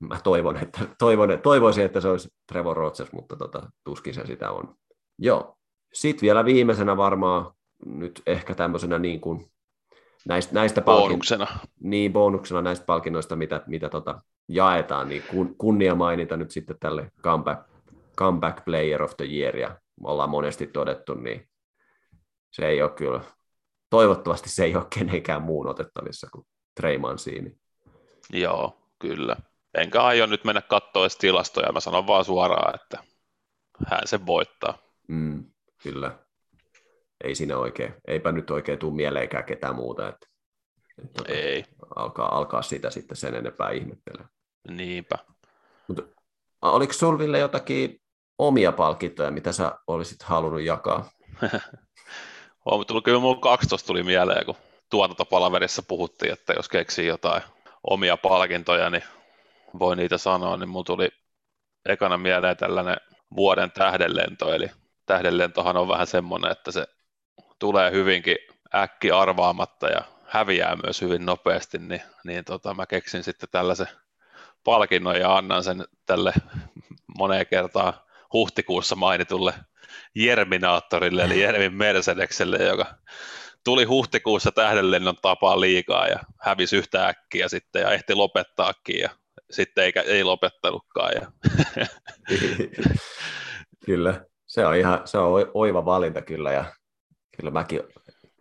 mä toivon, että, toivon, toivoisin, että se olisi Trevor Rogers, mutta tota, tuskin se sitä on. Joo. Sitten vielä viimeisenä varmaan nyt ehkä tämmöisenä niin kuin näistä, näistä bonuksena. niin, bonuksena näistä palkinnoista, mitä, mitä tota, jaetaan, niin kun, kunnia mainita nyt sitten tälle comeback, comeback Player of the Year, ja ollaan monesti todettu, niin se ei ole kyllä, toivottavasti se ei ole kenenkään muun otettavissa kuin Trey Mancini. Joo, kyllä. Enkä aio nyt mennä katsoa edes tilastoja, mä sanon vaan suoraan, että hän se voittaa. Mm, kyllä ei siinä oikein, eipä nyt oikein tule mieleenkään ketään muuta, että, että tota, ei. Alkaa, alkaa sitä sitten sen enempää ihmettelemään. Niinpä. Mutta oliko Solville jotakin omia palkintoja, mitä sä olisit halunnut jakaa? on, tuli, kyllä mun 12 tuli mieleen, kun tuotantopalaverissa puhuttiin, että jos keksii jotain omia palkintoja, niin voi niitä sanoa, niin mun tuli ekana mieleen tällainen vuoden tähdenlento, eli tähdenlentohan on vähän semmoinen, että se tulee hyvinkin äkki arvaamatta ja häviää myös hyvin nopeasti, niin, niin tota, mä keksin sitten tällaisen palkinnon ja annan sen tälle moneen kertaan huhtikuussa mainitulle Jerminaattorille, eli Jermin Mercedekselle, joka tuli huhtikuussa tähdenlennon tapaa liikaa ja hävisi yhtä äkkiä sitten ja ehti lopettaakin ja sitten eikä, ei lopettanutkaan. Ja... kyllä, se on ihan se on oiva valinta kyllä ja kyllä mäkin,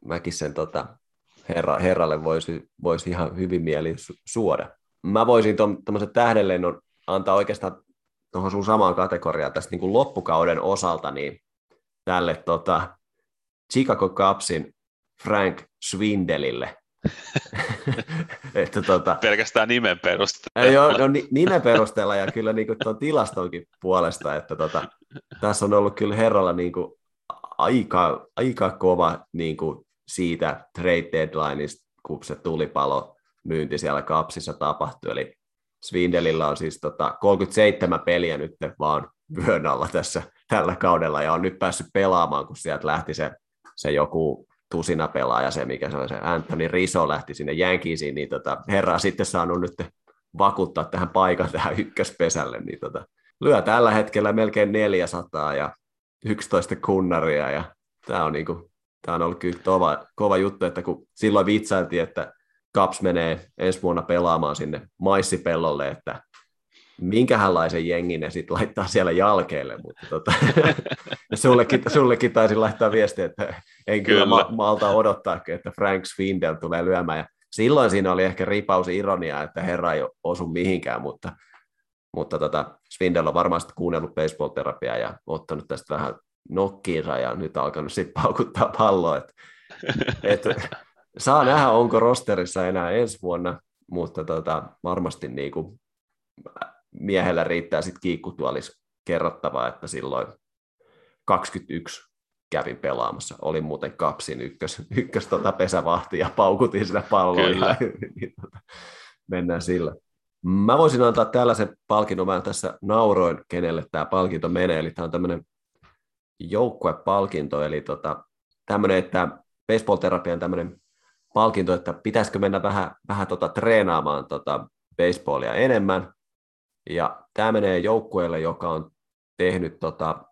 mäkin sen tota, herra, herralle voisi, voisi ihan hyvin mieli su- suoda. Mä voisin tuommoisen tähdenlennon antaa oikeastaan tuohon sun samaan kategoriaan tästä niin kuin loppukauden osalta, niin tälle tota, Chicago Cupsin Frank Swindelille. että, tota, Pelkästään nimen perusteella. Joo, no, nimen perusteella ja kyllä niin tuon tilastonkin puolesta, että tota, tässä on ollut kyllä herralla niin kuin aika, aika kova niin kuin siitä trade deadlineista, kun se tulipalo myynti siellä kapsissa tapahtui. Eli Swindelillä on siis tota 37 peliä nyt vaan vyön alla tässä tällä kaudella ja on nyt päässyt pelaamaan, kun sieltä lähti se, se joku tusina pelaaja, se mikä se on se Anthony Riso lähti sinne jänkiisiin, niin tota, herra on sitten saanut nyt vakuuttaa tähän paikan tähän ykköspesälle, niin tota, lyö tällä hetkellä melkein 400 ja 11 kunnaria ja tämä on, niinku, tämä on ollut kyllä kova, kova juttu, että kun silloin vitsailtiin, että Kaps menee ensi vuonna pelaamaan sinne maissipellolle, että minkähänlaisen jengin ne sitten laittaa siellä jalkeelle, mutta tota, sullekin, sullekin taisi laittaa viestiä, että en kyllä, kyllä. Ma- malta odottaa, että Frank Swindell tulee lyömään. Ja silloin siinä oli ehkä ripaus ironia, että herra ei osu mihinkään, mutta mutta tota, Swindell on varmasti kuunnellut baseball-terapiaa ja ottanut tästä vähän nokkiinsa ja nyt alkanut sitten paukuttaa palloa. Et, et, saa nähdä, onko rosterissa enää ensi vuonna, mutta tota, varmasti niin kuin miehellä riittää sitten kiikkutuolis kerrottavaa, että silloin 21 kävin pelaamassa. Olin muuten kapsin ykkös, ykkös tota pesävahti ja paukutin sitä palloa. Ja, niin, tota, mennään sillä. Mä voisin antaa tällaisen palkinnon, mä tässä nauroin, kenelle tämä palkinto menee, eli tämä on tämmöinen joukkuepalkinto, eli tota, tämmöinen, että baseball-terapia on tämmöinen palkinto, että pitäisikö mennä vähän, vähän tota, treenaamaan tota baseballia enemmän, ja tämä menee joukkueelle, joka on tehnyt tota,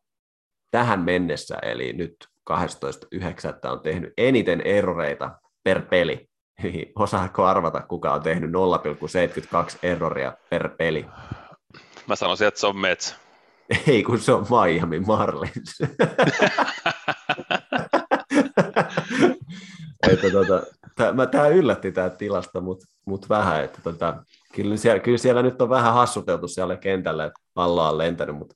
tähän mennessä, eli nyt 12.9. on tehnyt eniten eroreita per peli. Osaatko arvata, kuka on tehnyt 0,72 erroria per peli? Mä sanoisin, että se on Mets. Ei, kun se on Miami Marlins. että, tota, tämä yllätti tämä tilasta, mutta mut vähän. Että, tota, kyllä, siellä, kyllä siellä nyt on vähän hassuteltu siellä kentällä, että pallo on lentänyt, mutta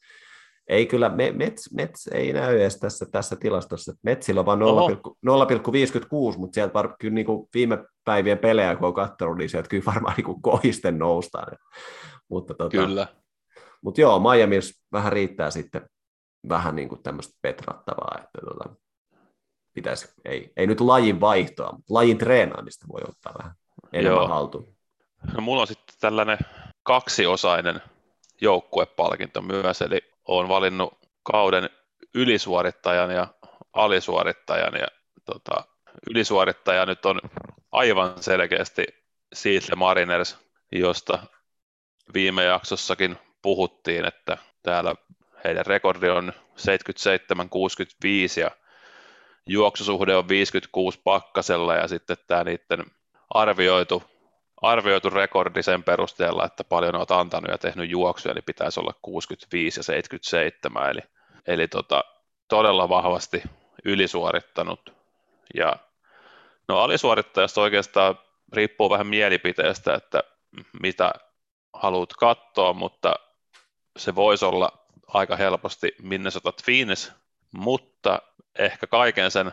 ei kyllä, Mets, Mets ei näy edes tässä, tässä tilastossa. Metsillä on vain 0,56, mutta sieltä var, kyllä niin kuin viime päivien pelejä, kun on katsonut, niin sieltä kyllä varmaan niin kuin kohisten noustaan. Mutta, tota, kyllä. Mutta joo, Miami vähän riittää sitten vähän niin kuin tämmöistä petrattavaa, että tota, pitäisi, ei, ei nyt lajin vaihtoa, mutta lajin treenaamista voi ottaa vähän enemmän joo. haltuun. No, mulla on sitten tällainen kaksiosainen joukkuepalkinto myös, eli olen valinnut kauden ylisuorittajan ja alisuorittajan, ja tota, ylisuorittaja nyt on aivan selkeästi Seattle Mariners, josta viime jaksossakin puhuttiin, että täällä heidän rekordi on 77-65 ja juoksusuhde on 56 pakkasella ja sitten tämä niiden arvioitu, arvioitu rekordi sen perusteella, että paljon olet antanut ja tehnyt juoksuja, eli pitäisi olla 65 ja 77, eli, eli tota, todella vahvasti ylisuorittanut. Ja no alisuorittajasta oikeastaan riippuu vähän mielipiteestä, että mitä haluat katsoa, mutta se voisi olla aika helposti Minnesota Twins, mutta ehkä kaiken sen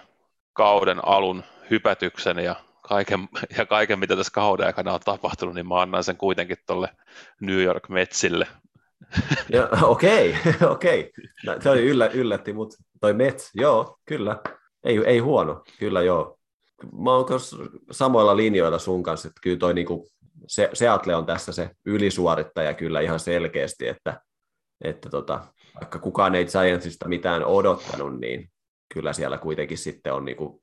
kauden alun hypätyksen ja kaiken, ja kaiken, mitä tässä kauden aikana on tapahtunut, niin mä annan sen kuitenkin tuolle New York Metsille. Okei, okei. Okay. Se oli yllä, yllätti, mutta toi Mets, joo, kyllä. Ei, ei huono, kyllä joo. Mä oon samoilla linjoilla sun kanssa, että kyllä toi niinku, se, Seattle on tässä se ylisuorittaja kyllä ihan selkeästi, että, että tota, vaikka kukaan ei Giantsista mitään odottanut, niin kyllä siellä kuitenkin sitten on niinku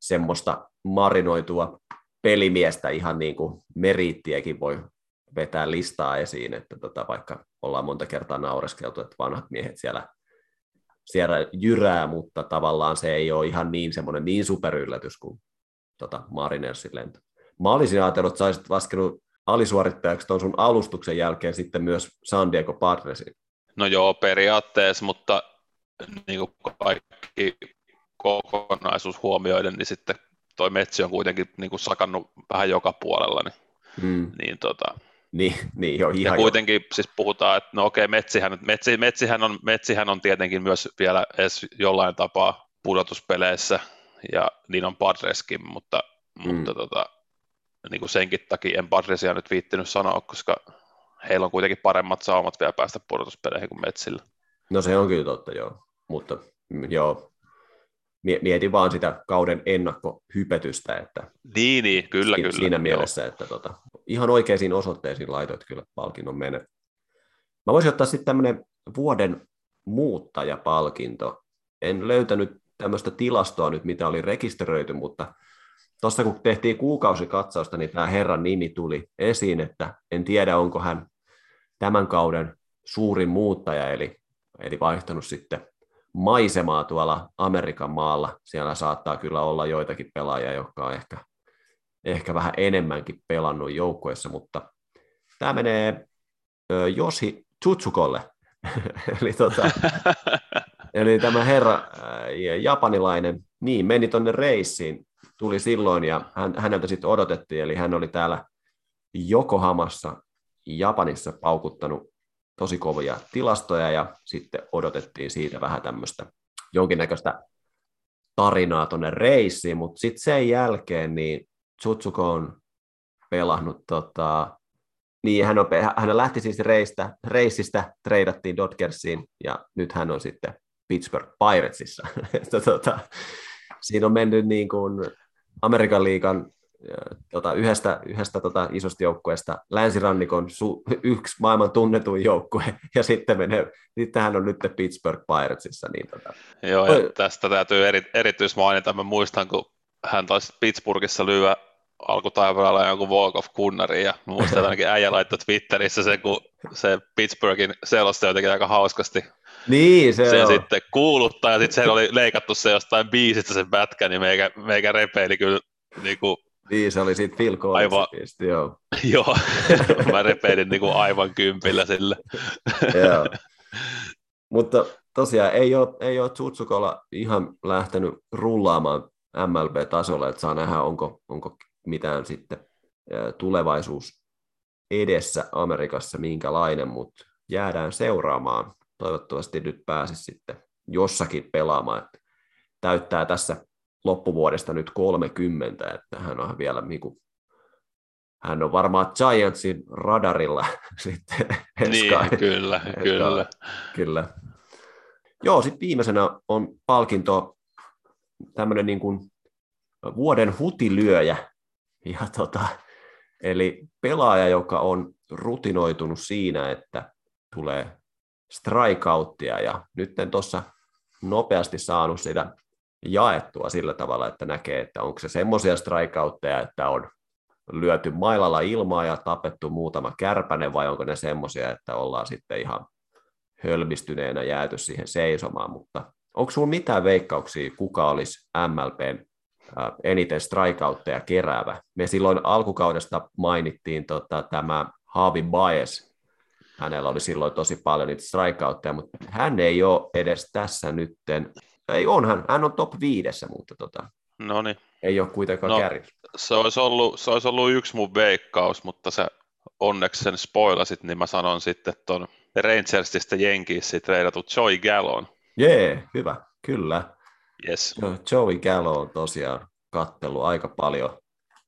semmoista marinoitua pelimiestä ihan niin kuin meriittiäkin voi vetää listaa esiin, että tota, vaikka ollaan monta kertaa naureskeltu, että vanhat miehet siellä, siellä jyrää, mutta tavallaan se ei ole ihan niin semmoinen niin superyllätys kuin tota Marinersin lento. Mä olisin ajatellut, että sä olisit laskenut alisuorittajaksi tuon sun alustuksen jälkeen sitten myös San Diego Padresin. No joo, periaatteessa, mutta niin kuin kaikki kokonaisuus huomioiden, niin sitten toi Metsi on kuitenkin niin kuin sakannut vähän joka puolella, niin, mm. niin tota, niin, niin jo, ihan ja kuitenkin jo. siis puhutaan, että no okei, Metsihän, Metsi, Metsihän, on, Metsihän on tietenkin myös vielä edes jollain tapaa pudotuspeleissä, ja niin on Padreskin, mutta, mm. mutta tota, niin kuin senkin takia en Padresia nyt viittinyt sanoa, koska heillä on kuitenkin paremmat saumat vielä päästä pudotuspeleihin kuin Metsillä. No se on kyllä totta, joo. Mutta joo, mietin vaan sitä kauden ennakkohypetystä, että niin, niin kyllä, siinä, kyllä. siinä mielessä, että tota, ihan oikeisiin osoitteisiin laitoit kyllä palkinnon mene. Mä voisin ottaa sitten tämmöinen vuoden muuttajapalkinto. En löytänyt tämmöistä tilastoa nyt, mitä oli rekisteröity, mutta tuossa kun tehtiin kuukausikatsausta, niin tämä herran nimi tuli esiin, että en tiedä, onko hän tämän kauden suurin muuttaja, eli, eli vaihtanut sitten maisemaa tuolla Amerikan maalla. Siellä saattaa kyllä olla joitakin pelaajia, jotka on ehkä, ehkä vähän enemmänkin pelannut joukkueessa, mutta tämä menee Josi Tsutsukolle. eli, tota, eli tämä herra, japanilainen, niin meni tuonne reissiin, tuli silloin ja hän, häneltä sitten odotettiin, eli hän oli täällä Jokohamassa Japanissa paukuttanut tosi kovia tilastoja ja sitten odotettiin siitä vähän tämmöistä jonkinnäköistä tarinaa tuonne reissiin, mutta sitten sen jälkeen niin Tsutsuko on pelannut, tota, niin hän, on, hän lähti siis reistä, reissistä, treidattiin Dodgersiin ja nyt hän on sitten Pittsburgh Piratesissa. tota, siinä on mennyt niin kuin Amerikan liikan tota, yhdestä, yhdestä tota, isosta joukkueesta länsirannikon su, yksi maailman tunnetuin joukkue, ja sitten, menee, sitten hän on nyt Pittsburgh Piratesissa. Niin, tota. Joo, ja Oi. tästä täytyy eri, erityismainita. Mä muistan, kun hän taisi Pittsburghissa lyödä alkutaivaalla jonkun walk of kunnari, ja muistan, että ainakin äijä laittoi Twitterissä se, kun se Pittsburghin selosti jotenkin aika hauskasti niin, se sen on. sitten kuuluttaa, ja sitten se oli leikattu se jostain biisistä sen pätkä, niin meikä, meikä repeili kyllä niin kuin niin, se oli siitä Phil Collins aivan, joo. joo, mä repeilin niin kuin aivan kympillä sille. joo. Mutta tosiaan ei ole, ei ole Tsutsukolla ihan lähtenyt rullaamaan MLB-tasolla, että saa nähdä, onko, onko mitään sitten tulevaisuus edessä Amerikassa minkälainen, mutta jäädään seuraamaan. Toivottavasti nyt pääsisi sitten jossakin pelaamaan. Että täyttää tässä loppuvuodesta nyt 30, että hän on vielä niin kuin, hän on varmaan Giantsin radarilla sitten. Niin, kyllä, Eska, kyllä. kyllä. Joo, sitten viimeisenä on palkinto tämmöinen niin kuin vuoden hutilyöjä. Ja tota, eli pelaaja, joka on rutinoitunut siinä, että tulee strikeouttia ja nyt tuossa nopeasti saanut sitä jaettua sillä tavalla, että näkee, että onko se semmoisia strikeoutteja, että on lyöty mailalla ilmaa ja tapettu muutama kärpäne, vai onko ne semmoisia, että ollaan sitten ihan hölmistyneenä jääty siihen seisomaan, mutta onko sinulla mitään veikkauksia, kuka olisi MLPn eniten strikeoutteja keräävä? Me silloin alkukaudesta mainittiin tota, tämä Haavi Baez, hänellä oli silloin tosi paljon niitä strikeoutteja, mutta hän ei ole edes tässä nytten, ei onhan, hän on top viidessä, mutta tota, Noniin. ei ole kuitenkaan no, kärjellä. Se olisi, ollut, se olisi ollut yksi mun veikkaus, mutta se onneksi sen spoilasit, niin mä sanon sitten tuon Rangersista Jenkissä treidatut Joey Gallon. Jee, yeah, hyvä, kyllä. Yes. Joey Gallo on tosiaan kattellut aika paljon,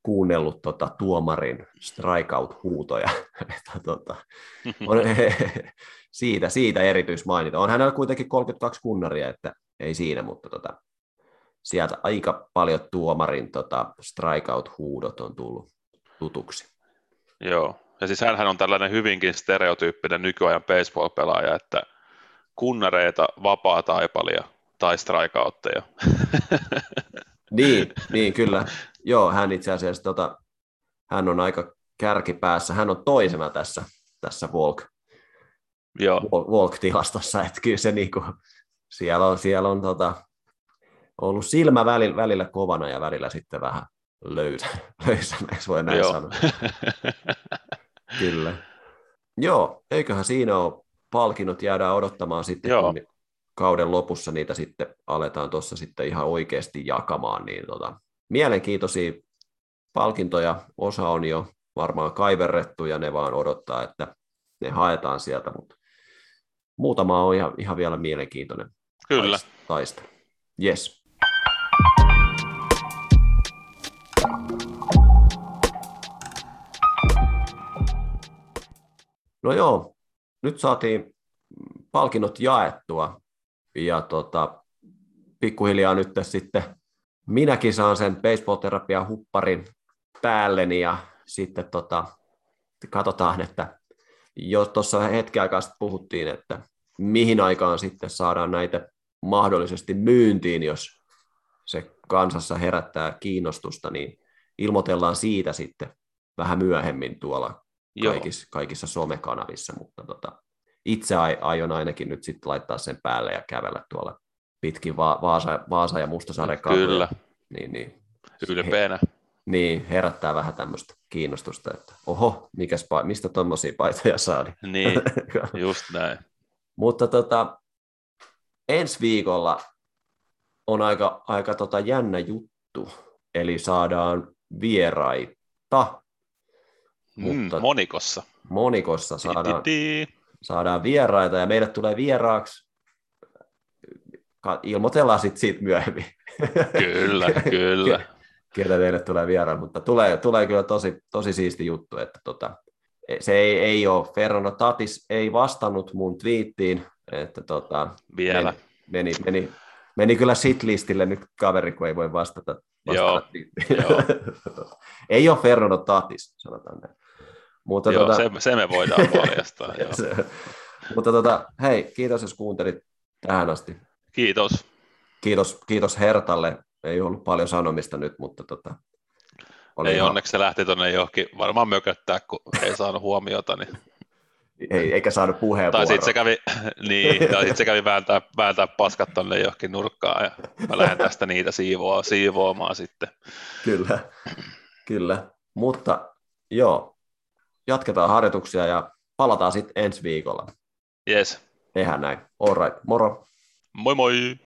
kuunnellut tota, tuomarin strikeout-huutoja. tota, on, siitä, siitä erityismainita. On hänellä kuitenkin 32 kunnaria, että ei siinä, mutta tota, sieltä aika paljon tuomarin tota, strikeout-huudot on tullut tutuksi. Joo, ja siis hän on tällainen hyvinkin stereotyyppinen nykyajan baseball-pelaaja, että kunnareita, vapaa taipalia tai strikeoutteja. niin, niin, kyllä. Joo, hän itse asiassa, tota, hän on aika kärkipäässä. Hän on toisena tässä, tässä Volk, Joo. Volk-tilastossa, että kyllä se niinku, siellä on, siellä on tota, ollut silmä välillä, välillä kovana ja välillä sitten vähän löysä, löysänä, jos voi näin Joo. sanoa. Kyllä. Joo, eiköhän siinä ole palkinnot, jäädään odottamaan sitten, Joo. kun kauden lopussa niitä sitten aletaan tuossa sitten ihan oikeasti jakamaan, niin tota, mielenkiintoisia palkintoja, osa on jo varmaan kaiverrettu ja ne vaan odottaa, että ne haetaan sieltä, mutta muutama on ihan, ihan vielä mielenkiintoinen Kyllä. taista. Yes. No joo, nyt saatiin palkinnot jaettua ja tota, pikkuhiljaa nyt sitten minäkin saan sen baseball-terapia hupparin päälleni ja sitten tota, katsotaan, että jo tuossa hetki aikaa sitten puhuttiin, että mihin aikaan sitten saadaan näitä mahdollisesti myyntiin, jos se kansassa herättää kiinnostusta, niin ilmoitellaan siitä sitten vähän myöhemmin tuolla kaikissa, kaikissa somekanavissa, mutta tota, itse aion ainakin nyt sitten laittaa sen päälle ja kävellä tuolla pitkin Va- Vaasa, Vaasa ja Mustasaaren kaduja. Kyllä. Niin, niin. Ylpeänä. He, niin, herättää vähän tämmöistä kiinnostusta, että oho, mikäs, mistä tuommoisia paitoja saa. Niin, just näin. Mutta tota, ensi viikolla on aika, aika tota jännä juttu, eli saadaan vieraita. Mm, mutta monikossa. Monikossa saadaan, saadaan vieraita ja meille tulee vieraaksi, ilmoitellaan sitten siitä myöhemmin. Kyllä, kyllä. Ketä teille tulee vieraan, mutta tulee, tulee kyllä tosi, tosi siisti juttu, että tota, se ei, ei ole, Ferrano Tatis ei vastannut mun twiittiin, että tota, Vielä. Meni, meni, meni, meni kyllä sit-listille nyt kaveri, kun ei voi vastata. vastata Joo, Joo. ei ole Ferrano Tatis, sanotaan näin. Mutta Joo, tota... se, se, me voidaan paljastaa. se, mutta tota, hei, kiitos jos kuuntelit tähän asti. Kiitos. Kiitos, kiitos Hertalle. Ei ollut paljon sanomista nyt, mutta tota, oli ei ihan... onneksi se lähti tuonne johonkin varmaan mököttää, kun ei saanut huomiota. Niin... Ei, eikä saanut puheenvuoroa. Tai sitten se kävi, niin, tai sit se kävi vääntää, vääntää paskat tuonne johonkin nurkkaan ja mä lähden tästä niitä siivoa, siivoamaan sitten. Kyllä, kyllä. Mutta joo, jatketaan harjoituksia ja palataan sitten ensi viikolla. Yes. Tehdään näin. All right. Moro. Moi moi!